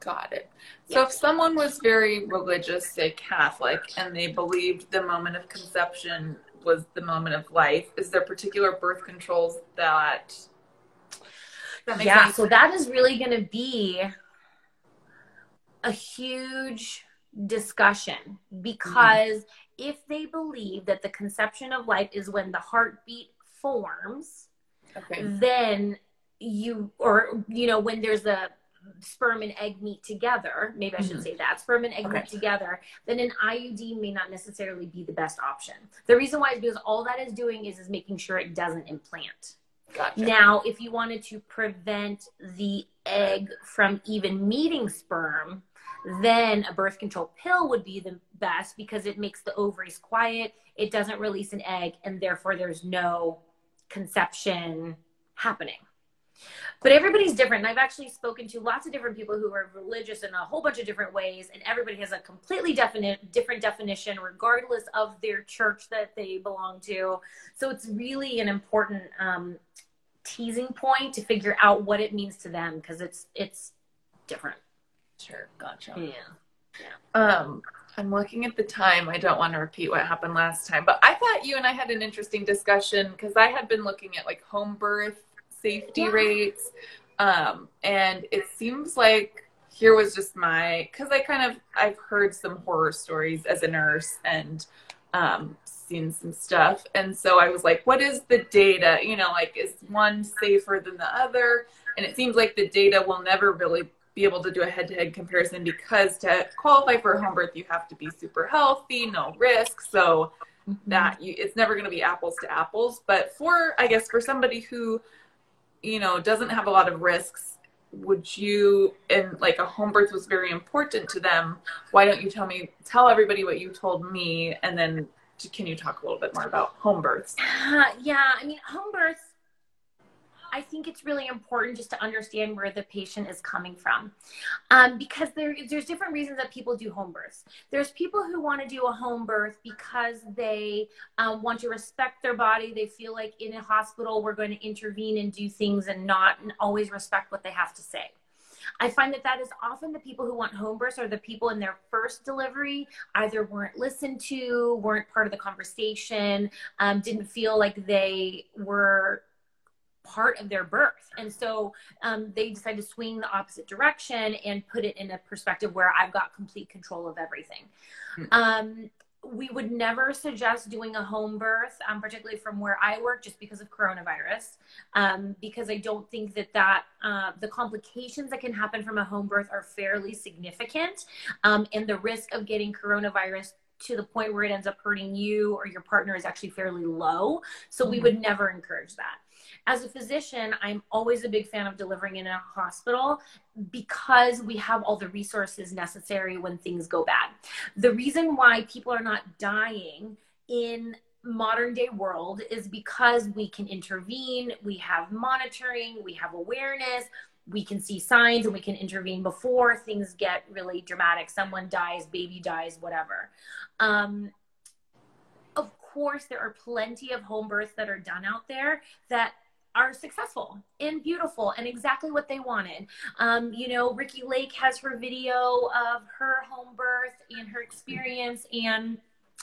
Got it. So if someone was very religious, say Catholic, and they believed the moment of conception was the moment of life, is there particular birth controls that? that yeah, sense? so that is really going to be a huge discussion because mm-hmm. if they believe that the conception of life is when the heartbeat forms, okay. then you or you know when there's a sperm and egg meet together, maybe I should mm-hmm. say that sperm and egg okay. meet together, then an IUD may not necessarily be the best option. The reason why is because all that is doing is is making sure it doesn't implant. Gotcha. Now, if you wanted to prevent the egg from even meeting sperm, then a birth control pill would be the best because it makes the ovaries quiet, it doesn't release an egg, and therefore there's no conception happening. But everybody's different. And I've actually spoken to lots of different people who are religious in a whole bunch of different ways, and everybody has a completely definite, different definition, regardless of their church that they belong to. So it's really an important um, teasing point to figure out what it means to them because it's it's different. Sure, gotcha. Yeah. Yeah. Um, I'm looking at the time. I don't want to repeat what happened last time, but I thought you and I had an interesting discussion because I had been looking at like home birth safety yeah. rates. Um, and it seems like here was just my because I kind of I've heard some horror stories as a nurse and um, seen some stuff, and so I was like, what is the data? You know, like is one safer than the other? And it seems like the data will never really be able to do a head-to-head comparison because to qualify for a home birth you have to be super healthy no risk. So mm-hmm. that you, it's never going to be apples to apples. But for i guess for somebody who you know doesn't have a lot of risks would you and like a home birth was very important to them why don't you tell me tell everybody what you told me and then can you talk a little bit more about home births? Uh, yeah i mean home births I think it's really important just to understand where the patient is coming from, um, because there, there's different reasons that people do home births. There's people who want to do a home birth because they um, want to respect their body. They feel like in a hospital we're going to intervene and do things and not and always respect what they have to say. I find that that is often the people who want home births are the people in their first delivery either weren't listened to, weren't part of the conversation, um, didn't feel like they were part of their birth. And so um, they decided to swing the opposite direction and put it in a perspective where I've got complete control of everything. Mm-hmm. Um, we would never suggest doing a home birth, um, particularly from where I work, just because of coronavirus. Um, because I don't think that that uh, the complications that can happen from a home birth are fairly significant, um, and the risk of getting coronavirus to the point where it ends up hurting you or your partner is actually fairly low. So mm-hmm. we would never encourage that. As a physician, I'm always a big fan of delivering in a hospital because we have all the resources necessary when things go bad. The reason why people are not dying in modern day world is because we can intervene, we have monitoring, we have awareness, we can see signs and we can intervene before things get really dramatic. Someone dies, baby dies, whatever. Um, of course, there are plenty of home births that are done out there that are successful and beautiful and exactly what they wanted. Um, you know, Ricki Lake has her video of her home birth and her experience, and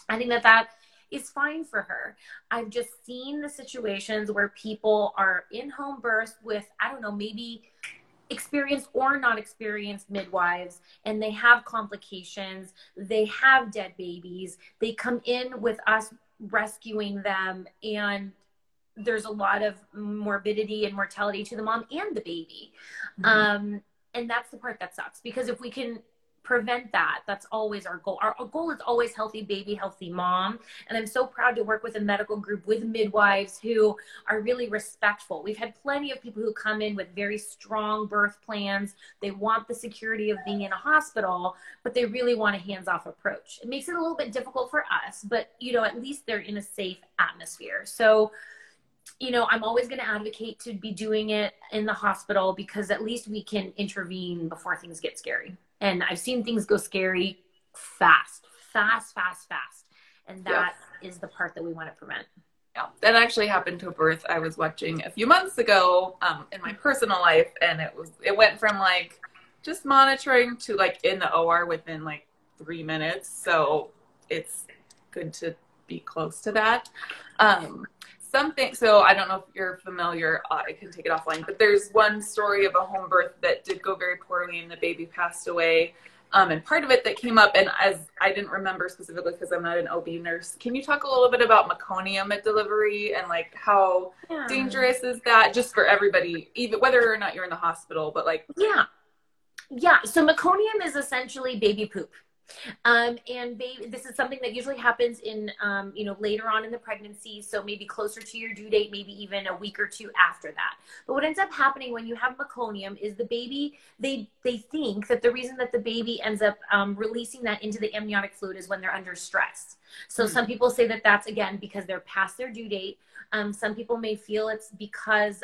I think that that is fine for her. I've just seen the situations where people are in home births with, I don't know, maybe experienced or not experienced midwives and they have complications they have dead babies they come in with us rescuing them and there's a lot of morbidity and mortality to the mom and the baby. Mm-hmm. Um, and that's the part that sucks because if we can prevent that, that's always our goal. Our, our, goal is always healthy baby, healthy mom. And I'm so proud to work with a medical group with midwives who are really respectful. We've had plenty of people who come in with very strong birth plans. They want the security of being in a hospital, but they really want a hands off approach. It makes it a little bit difficult for us, but you know, at least they're in a safe atmosphere. So, you know, I'm always going to advocate to be doing it in the hospital because at least we can intervene before things get scary. And I've seen things go scary fast, fast, fast, fast. And that is the part that we want to prevent. Yeah, that actually happened to a birth I was watching a few months ago um, in my personal life, and it was it went from like just monitoring to like in the OR within like three minutes. So it's good to be close to that. Um, something so i don't know if you're familiar uh, i can take it offline but there's one story of a home birth that did go very poorly and the baby passed away. Um, and part of it that came up and as i didn't remember specifically because i'm not an ob nurse can you talk a little bit about meconium at delivery and like how yeah. dangerous is that just for everybody even whether or not you're in the hospital but like yeah. Yeah so meconium is essentially baby poop um, and baby, this is something that usually happens in, um, you know, later on in the pregnancy. So maybe closer to your due date, maybe even a week or two after that. But what ends up happening when you have meconium is the baby, they, they think that the reason that the baby ends up um, releasing that into the amniotic fluid is when they're under stress. So mm-hmm. some people say that that's again because they're past their due date. Um, some people may feel it's because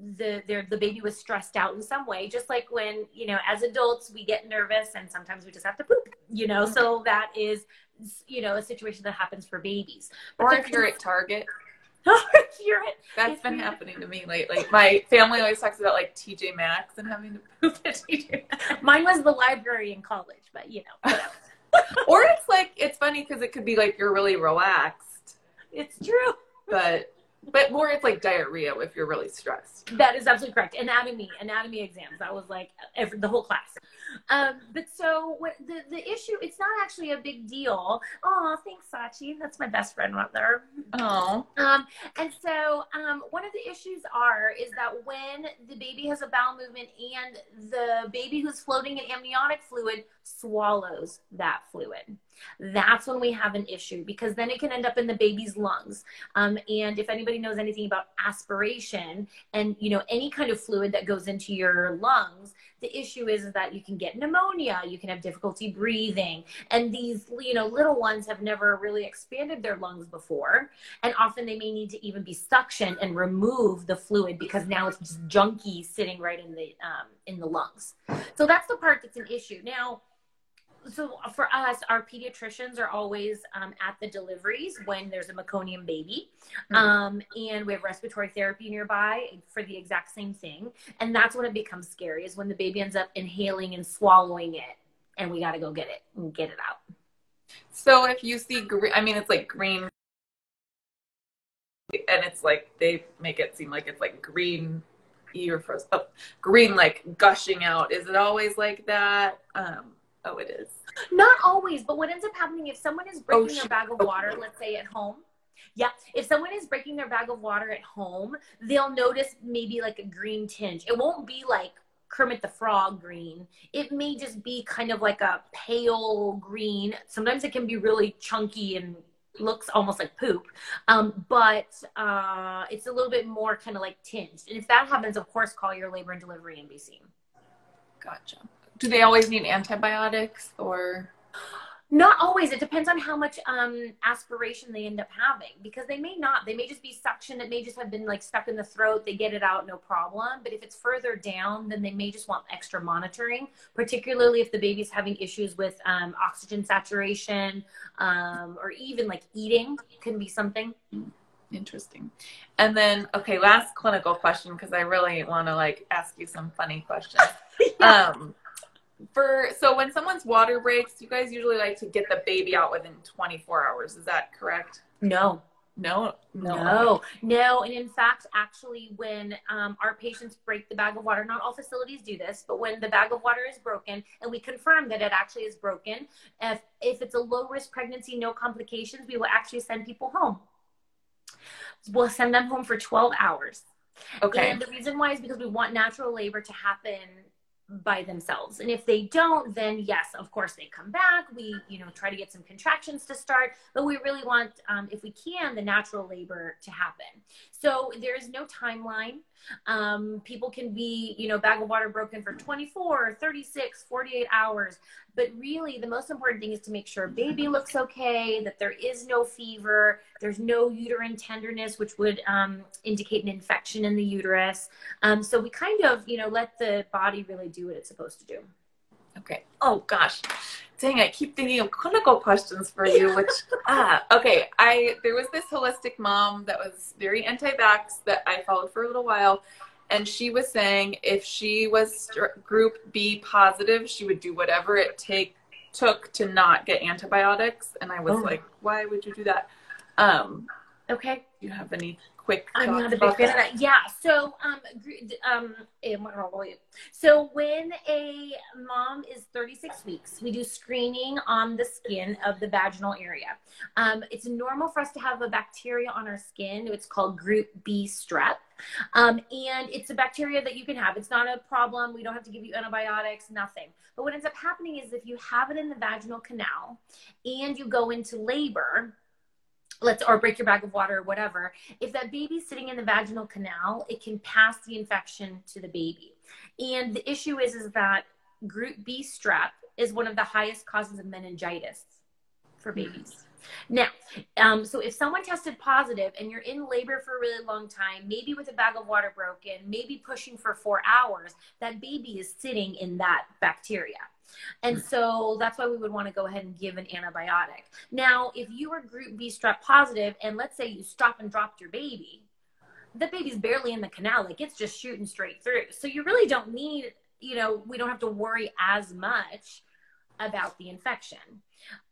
um, um, the the baby was stressed out in some way just like when you know as adults we get nervous and sometimes we just have to poop you know? So that is you know a situation that happens for babies. But or if you're at target. You're at, that's been happening to me lately. My family always talks about like tj maxx and having to poop at tj maxx. Mine was the library in college but you know or it's like it's funny because it could be like you're really relaxed. It's true. But but more it's like diarrhea if you're really stressed. That is absolutely correct. Anatomy, anatomy exams. That was like every, the whole class. Um, but so what the, the issue, it's not actually a big deal. Oh, thanks, Sachi. That's my best friend right there. Oh. Um, and so um, one of the issues are is that when the baby has a bowel movement and the baby who's floating in amniotic fluid swallows that fluid that's when we have an issue because then it can end up in the baby's lungs. Um, and if anybody knows anything about aspiration and you know any kind of fluid that goes into your lungs, the issue is, that you can get pneumonia, you can have difficulty breathing, and these you know little ones have never really expanded their lungs before, and often they may need to even be suctioned and remove the fluid because now it's just junky sitting right in the um, in the lungs. So that's the part that's an issue now so for us, our pediatricians are always um, at the deliveries when there's a meconium baby, mm-hmm. um, and we have respiratory therapy nearby for the exact same thing. And that's when it becomes scary is when the baby ends up inhaling and swallowing it, and we got to go get it and get it out. So if you see green, I mean, it's like green, and it's like they make it seem like it's like green ear froze oh, green like gushing out. Is it always like that? Um, Oh, it is. Not always, but what ends up happening if someone is breaking oh, their bag of water, let's say at home. Yeah, if someone is breaking their bag of water at home, they'll notice maybe like a green tinge. It won't be like Kermit the Frog green. It may just be kind of like a pale green. Sometimes it can be really chunky and looks almost like poop. Um, but uh, it's a little bit more kind of like tinged. And if that happens, of course, call your labor and delivery NBC. Gotcha do they always need antibiotics or? Not always. It depends on how much um, aspiration they end up having because they may not. They may just be suction. It may just have been like stuck in the throat. They get it out, no problem. But if it's further down, then they may just want extra monitoring, particularly if the baby's having issues with um, oxygen saturation um, or even like eating can be something. Interesting. And then, okay, last clinical question because I really want to like ask you some funny questions. yeah. Um, for so when someone's water breaks, you guys usually like to get the baby out within 24 hours. Is that correct? No. No, no, no, no. And in fact, actually, when um, our patients break the bag of water, not all facilities do this, but when the bag of water is broken and we confirm that it actually is broken, if, if it's a low risk pregnancy, no complications, we will actually send people home. We'll send them home for 12 hours. Okay. And the reason why is because we want natural labor to happen by themselves. And if they don't, then yes, of course they come back. We, you know, try to get some contractions to start, but we really want, um, if we can, the natural labor to happen. So there is no timeline. Um, people can be, you know, bag of water broken for 24, 36, 48 hours. But really, the most important thing is to make sure baby looks okay, that there is no fever, there's no uterine tenderness, which would um, indicate an infection in the uterus. Um, so we kind of, you know, let the body really do what it's supposed to do. Okay. Oh gosh. Dang, I keep thinking of clinical questions for you, which ah, okay. I there was this holistic mom that was very anti-vax that I followed for a little while, and she was saying if she was group B positive, she would do whatever it take took to not get antibiotics. And I was oh. like, why would you do that? Um, okay. Do you have any quick? I'm not a big fan of that. Yeah. So, um, um, eh, so when a mom is 36 weeks, we do screening on the skin of the vaginal area. Um, it's normal for us to have a bacteria on our skin. It's called Group B strep. Um, and it's a bacteria that you can have. It's not a problem. We don't have to give you antibiotics, nothing. But what ends up happening is if you have it in the vaginal canal and you go into labor, let's or break your bag of water or whatever if that baby's sitting in the vaginal canal it can pass the infection to the baby. And the issue is is that group b strep is one of the highest causes of meningitis for babies. Now um, so if someone tested positive and you're in labor for a really long time maybe with a bag of water broken maybe pushing for four hours that baby is sitting in that bacteria and hmm. so that's why we would want to go ahead and give an antibiotic. Now, if you were group B strep positive and let's say you stop and dropped your baby, the baby's barely in the canal, like it's just shooting straight through. So you really don't need, you know, we don't have to worry as much about the infection.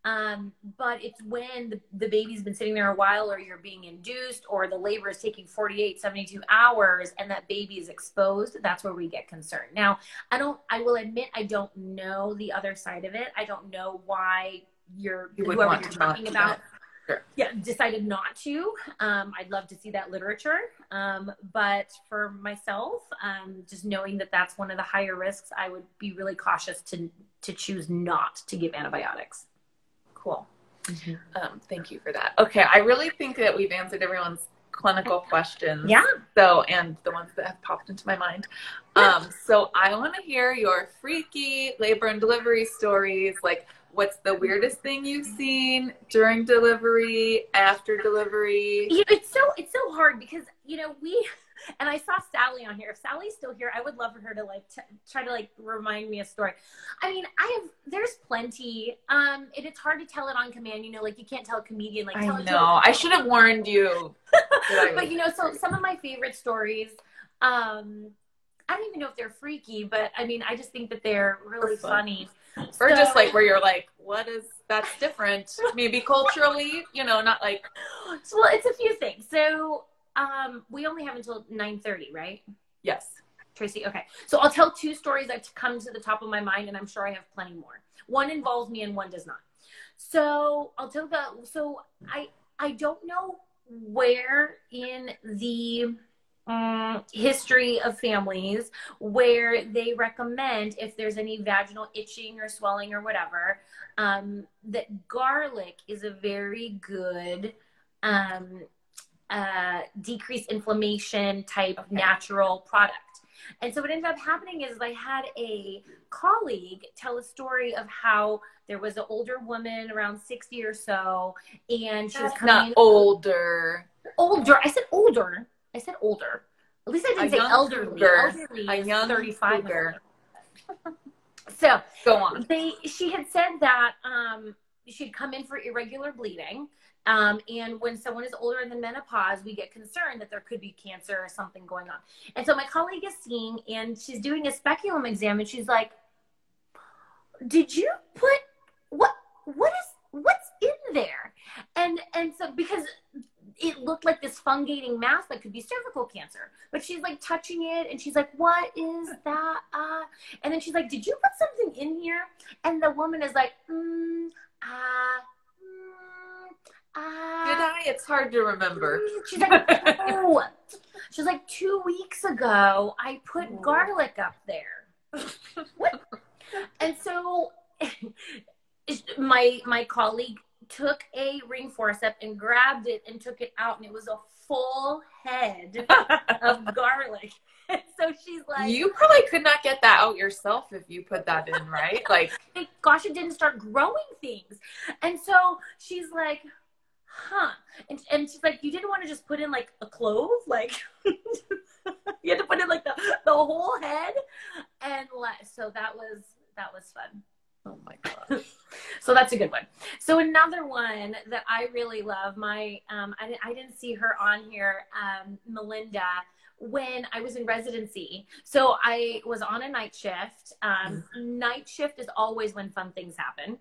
Um, but it's when the, the baby's been sitting there a while or you're being induced or the labor is taking 48, 72 hours and that baby is exposed, that's where we get concerned. Now, I don't, I will admit, I don't know the other side of it. I don't know why you're, you whoever you're talking about. Sure. Yeah, decided not to. Um, I'd love to see that literature. Um, but for myself, um, just knowing that that's one of the higher risks, I would be really cautious to to choose not to give antibiotics. Cool. Mm-hmm. Um, thank you for that. Okay, I really think that we've answered everyone's clinical questions. Yeah. So, and the ones that have popped into my mind. Um, so I want to hear your freaky labor and delivery stories. Like, what's the weirdest thing you've seen during delivery, after delivery? it's so it's so hard because you know we and I saw Sally on here. If Sally's still here, I would love for her to like t- try to like remind me a story. I mean, I have there's plenty. Um, and it's hard to tell it on command. You know, like you can't tell a comedian like. Tell I know. I should have warned you. but you know, so some of my favorite stories. Um, I don't even know if they're freaky, but I mean, I just think that they're really funny. Or so, just like where you're like, what is that's different? Maybe culturally, you know, not like. Well, it's a few things. So um, we only have until 9.30, right? Yes. Tracy, okay. So I'll tell two stories that come to the top of my mind, and I'm sure I have plenty more. One involves me and one does not. So I'll tell the, so I, I don't know where in the um, history of families where they recommend if there's any vaginal itching or swelling or whatever, um, that garlic is a very good um, uh, decrease inflammation type okay. natural product. And so what ended up happening is I had a colleague tell a story of how there was an older woman around 60 or so, and she was coming not older. Older. I said older. I said older. At least I didn't a say elderly. Cougar. Elderly a young 35. so go on. They she had said that um, she'd come in for irregular bleeding um, and when someone is older than menopause, we get concerned that there could be cancer or something going on. And so my colleague is seeing, and she's doing a speculum exam, and she's like, "Did you put what? What is what's in there?" And and so because it looked like this fungating mass that could be cervical cancer. But she's like touching it and she's like, What is that? Uh? And then she's like, Did you put something in here? And the woman is like, mm, uh, uh, Did I? It's hard to remember. She's like, oh. She's like, two weeks ago, I put oh. garlic up there. what? and so my my colleague took a ring forceps and grabbed it and took it out, and it was a full head of garlic. And so she's like, You probably could not get that out yourself if you put that in, right? Like, gosh, it didn't start growing things. And so she's like, huh. And, and she's like, you didn't want to just put in like a clove? Like, you had to put in like the, the whole head. And so that was, that was fun. Oh my god. so that's a good one. So another one that I really love, my um, I, I didn't see her on here, um, Melinda, when I was in residency. So I was on a night shift. Um, mm-hmm. Night shift is always when fun things happen.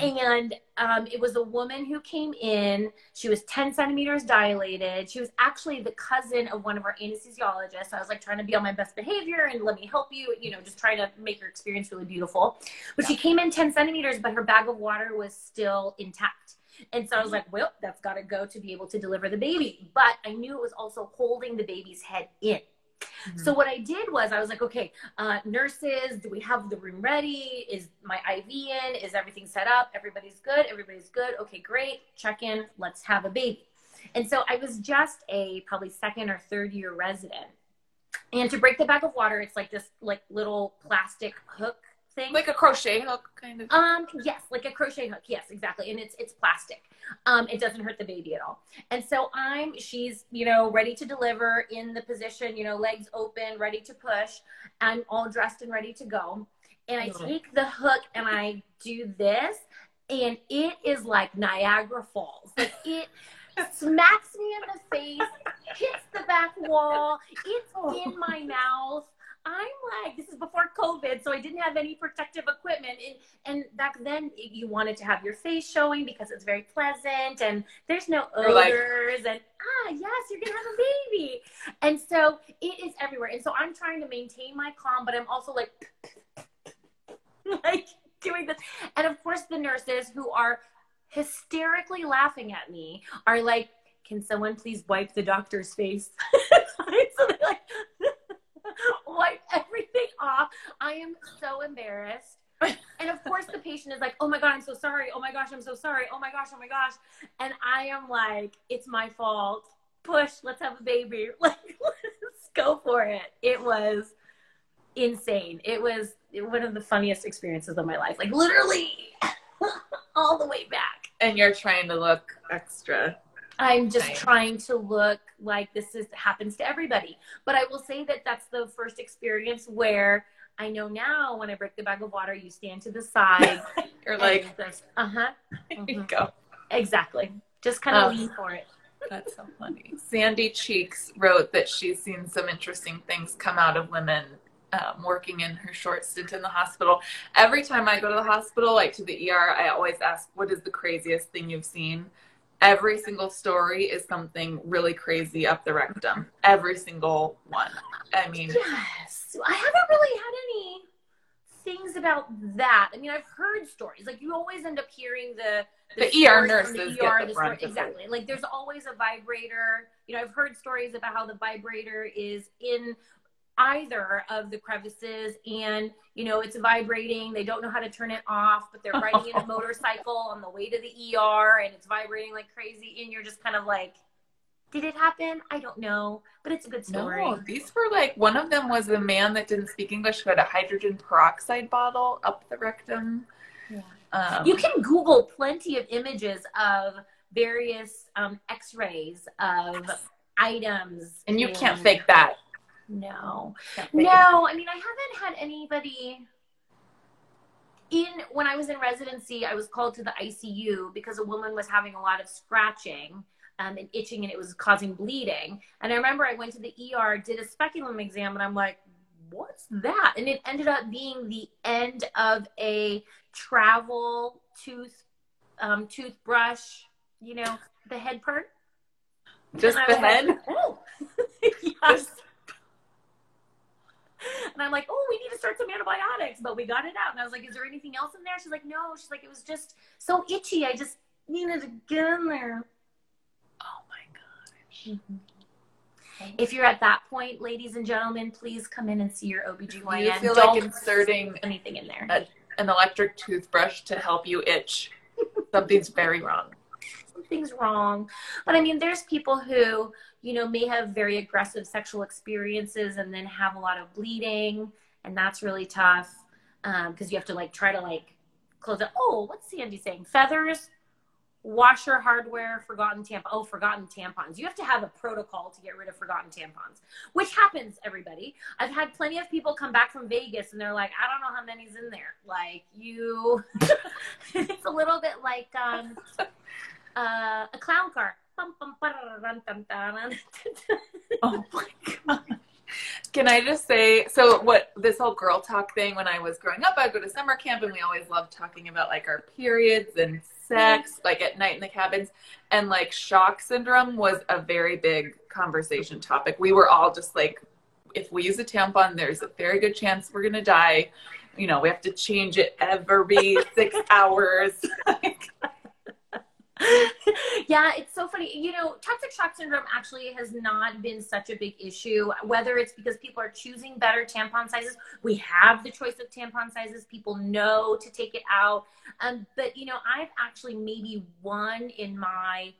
Mm-hmm. And um, it was a woman who came in. She was 10 centimeters dilated. She was actually the cousin of one of our anesthesiologists. I was like trying to be on my best behavior and let me help you, you know, just trying to make her experience really beautiful. But yeah. she came in 10 centimeters, but her bag of water was still intact. And so I was like, well, that's got to go to be able to deliver the baby. But I knew it was also holding the baby's head in. Mm-hmm. So what I did was I was like, okay, uh, nurses, do we have the room ready? Is my IV in? Is everything set up? Everybody's good. Everybody's good. Okay, great. Check in. Let's have a baby. And so I was just a probably second or third year resident. And to break the bag of water, it's like this like little plastic hook thing. Like a crochet hook kind of. Um yes, like a crochet hook. Yes, exactly. And it's it's plastic. Um it doesn't hurt the baby at all. And so I'm she's, you know, ready to deliver in the position, you know, legs open, ready to push. I'm all dressed and ready to go. And I take the hook and I do this and it is like Niagara Falls. Like it smacks me in the face, hits the back wall, it's in my mouth. I'm like, this is before COVID, so I didn't have any protective equipment. And, and back then, you wanted to have your face showing because it's very pleasant and there's no odors. Like, and ah, yes, you're going to have a baby. And so it is everywhere. And so I'm trying to maintain my calm, but I'm also like, like doing this. And of course, the nurses who are hysterically laughing at me are like, can someone please wipe the doctor's face? so they're like, wipe everything off. I am so embarrassed. and of course, the patient is like, oh my God, I'm so sorry. Oh my gosh, I'm so sorry. Oh my gosh, oh my gosh. And I am like, it's my fault. Push, let's have a baby. Like, let's go for it. It was insane. It was one of the funniest experiences of my life. Like, literally all the way back. And you're trying to look extra I'm just trying to look like this is happens to everybody. But I will say that that's the first experience where I know now when I break the bag of water, you stand to the side. You're like, uh huh. Mm-hmm. You go. Exactly. Just kind of um, lean for it. That's so funny. Sandy Cheeks wrote that she's seen some interesting things come out of women um, working in her short stint in the hospital. Every time I go to the hospital, like to the ER, I always ask, "What is the craziest thing you've seen?" Every single story is something really crazy up the rectum. Every single one. I mean, yes. I haven't really had any things about that. I mean, I've heard stories. Like you always end up hearing the the, the ER nurses the ER, the story, exactly. Like there's always a vibrator. You know, I've heard stories about how the vibrator is in either of the crevices and you know it's vibrating. They don't know how to turn it off but they're riding in a motorcycle on the way to the er and it's vibrating like crazy and you're just kind of like did it happen? I don't know but it's a good story. no, these were like one of them was the man that didn't speak english who had a hydrogen peroxide bottle up the rectum. Yeah. Um, you can google plenty of images of various um, x-rays of items and you and, can't fake that no. No, I mean, I haven't had anybody in when I was in residency, I was called to the ICU because a woman was having a lot of scratching um, and itching and it was causing bleeding. And I remember I went to the ER, did a speculum exam, and I'm like, what's that? And it ended up being the end of a travel tooth um, toothbrush, you know, the head part. Just the head? Like, oh, yes. And I'm like, oh, we need to start some antibiotics, but we got it out. And I was like, is there anything else in there? She's like, no. She's like, it was just so itchy. I just needed to get in there. Oh my gosh. Mm-hmm. If you're at that point, ladies and gentlemen, please come in and see your OBGYN. You feel Don't like inserting anything in there. A, an electric toothbrush to help you itch. Something's very wrong. Something's wrong. But I mean, there's people who you know, may have very aggressive sexual experiences and then have a lot of bleeding. And that's really tough because um, you have to like try to like close it. Oh, what's Sandy saying? Feathers? washer hardware, forgotten tampons. Oh, forgotten tampons. You have to have a protocol to get rid of forgotten tampons, which happens, everybody. I've had plenty of people come back from Vegas and they're like, I don't know how many's in there. Like, you, it's a little bit like um, uh, a clown car. oh my God. Can I just say, so what this whole girl talk thing, when I was growing up, I'd go to summer camp and we always loved talking about like our periods and sex, like at night in the cabins. And like shock syndrome was a very big conversation topic. We were all just like, if we use a tampon, there's a very good chance we're going to die. You know, we have to change it every six hours. yeah, it's so funny. You know, toxic shock syndrome actually has not been such a big issue, whether it's because people are choosing better tampon sizes. We have the choice of tampon sizes, people know to take it out. Um, but, you know, I've actually maybe one in my,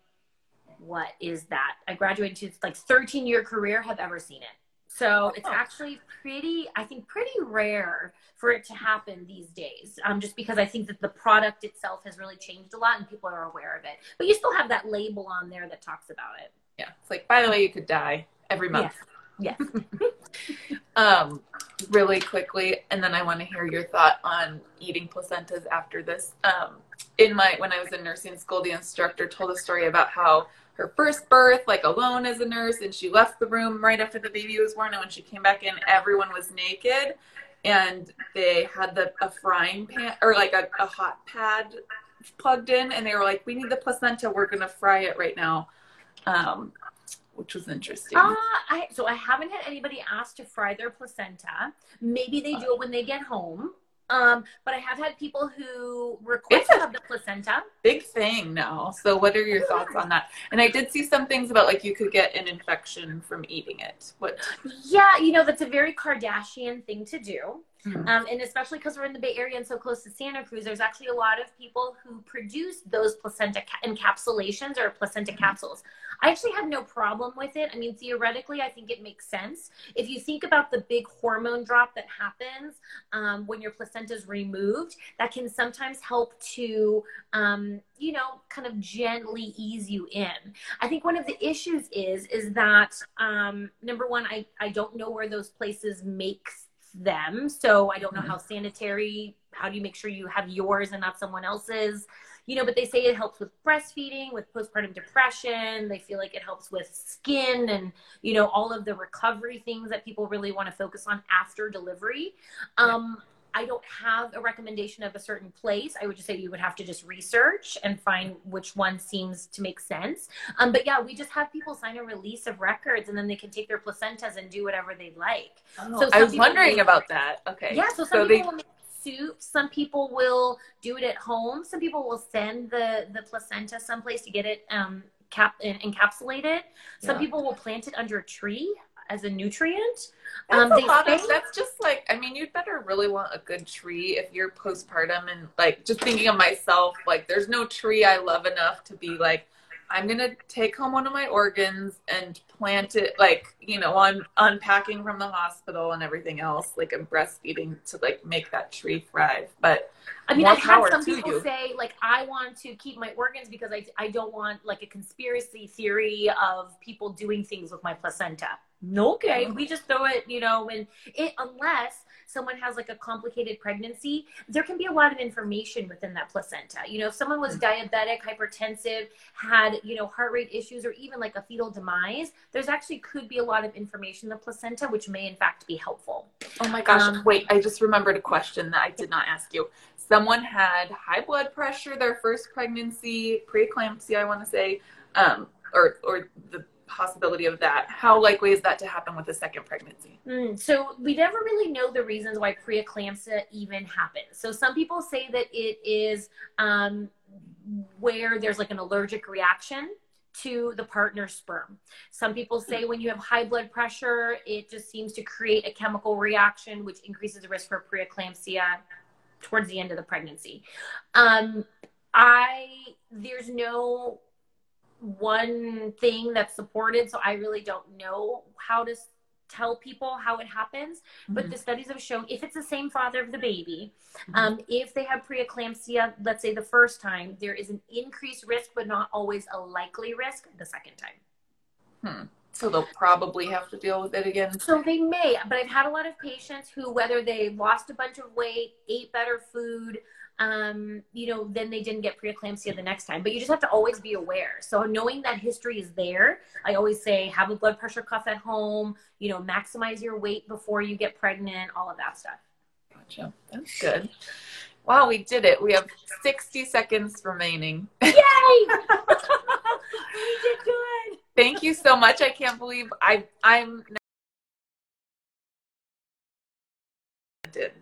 what is that? I graduated to like 13 year career have ever seen it. So it's actually pretty, I think, pretty rare for it to happen these days. Um, just because I think that the product itself has really changed a lot and people are aware of it. But you still have that label on there that talks about it. Yeah, it's like, by the way, you could die every month. Yes. yes. um, really quickly, and then I want to hear your thought on eating placentas after this. Um, in my when I was in nursing school, the instructor told a story about how her first birth, like alone as a nurse, and she left the room right after the baby was born. And when she came back in, everyone was naked, and they had the a frying pan or like a, a hot pad plugged in, and they were like, "We need the placenta. We're gonna fry it right now," um, which was interesting. Uh, I, so I haven't had anybody ask to fry their placenta. Maybe they do it when they get home. Um, but I have had people who request to have the placenta. Big thing now. So what are your thoughts on that? And I did see some things about like you could get an infection from eating it. What? Yeah, you know that's a very Kardashian thing to do. Mm-hmm. Um, and especially because we're in the Bay Area and so close to Santa Cruz, there's actually a lot of people who produce those placenta ca- encapsulations or placenta mm-hmm. capsules. I actually have no problem with it. I mean, theoretically, I think it makes sense. If you think about the big hormone drop that happens um, when your placenta is removed, that can sometimes help to, um, you know, kind of gently ease you in. I think one of the issues is is that um, number one, I I don't know where those places make them. So I don't know mm-hmm. how sanitary, how do you make sure you have yours and not someone else's? You know, but they say it helps with breastfeeding, with postpartum depression. They feel like it helps with skin and, you know, all of the recovery things that people really want to focus on after delivery. Um, I don't have a recommendation of a certain place. I would just say you would have to just research and find which one seems to make sense. Um, but yeah, we just have people sign a release of records and then they can take their placentas and do whatever they like. Oh, so I was wondering will, about that. Okay. Yeah, so some so people they... will make soup. Some people will do it at home. Some people will send the the placenta someplace to get it um, cap encapsulated. Some yeah. people will plant it under a tree as a nutrient. That's um, a lot of, that's just like I mean, you'd better really want a good tree if you're postpartum and like just thinking of myself, like there's no tree I love enough to be like, I'm gonna take home one of my organs and plant it like, you know, I'm unpacking from the hospital and everything else, like I'm breastfeeding to like make that tree thrive. But I mean, I've had some people you. say like I want to keep my organs because I I don't want like a conspiracy theory of people doing things with my placenta okay. We just throw it you know when it unless someone has like a complicated pregnancy there can be a lot of information within that placenta. You know if someone was mm-hmm. diabetic hypertensive had you know heart rate issues or even like a fetal demise there's actually could be a lot of information in the placenta which may in fact be helpful. Oh my gosh. Um, wait i just remembered a question that i did not ask you. Someone had high blood pressure their first pregnancy preeclampsia i want to say um, or or the possibility of that. How likely is that to happen with a second pregnancy? Mm, so we never really know the reasons why preeclampsia even happens. So some people say that it is um, where there's like an allergic reaction to the partner's sperm. Some people say when you have high blood pressure, it just seems to create a chemical reaction, which increases the risk for preeclampsia towards the end of the pregnancy. Um, I there's no one thing that's supported so i really don't know how to tell people how it happens, mm-hmm. but the studies have shown if it's the same father of the baby, mm-hmm. um, if they have preeclampsia, let's say the first time, there is an increased risk, but not always a likely risk the second time. Hmm. So they'll probably have to deal with it again. So they may, but I've had a lot of patients who, whether they lost a bunch of weight, ate better food, um, you know, then they didn't get preeclampsia the next time. But you just have to always be aware. So knowing that history is there, I always say have a blood pressure cuff at home, you know, maximize your weight before you get pregnant, all of that stuff. Gotcha. That's good. Wow, we did it. We have 60 seconds remaining. Yay! we did good. Thank you so much. I can't believe I I'm did.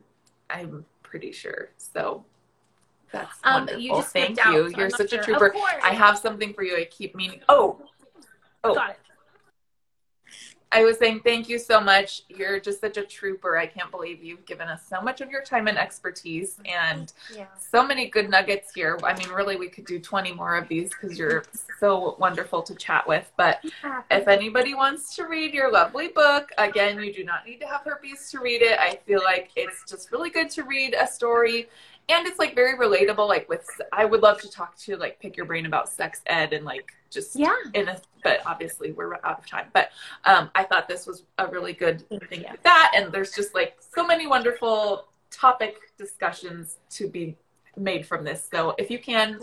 I'm pretty sure. So that's um, wonderful. You Thank you. Out, so You're such sure. a trooper. I have something for you. I keep meaning. Oh, oh. Got it. I was saying thank you so much. You're just such a trooper. I can't believe you've given us so much of your time and expertise and yeah. so many good nuggets here. I mean, really, we could do 20 more of these because you're so wonderful to chat with. But if anybody wants to read your lovely book, again, you do not need to have herpes to read it. I feel like it's just really good to read a story and it's like very relatable like with i would love to talk to like pick your brain about sex ed and like just yeah. in a but obviously we're out of time. But um i thought this was a really good thing with that and there's just like so many wonderful topic discussions to be made from this. So if you can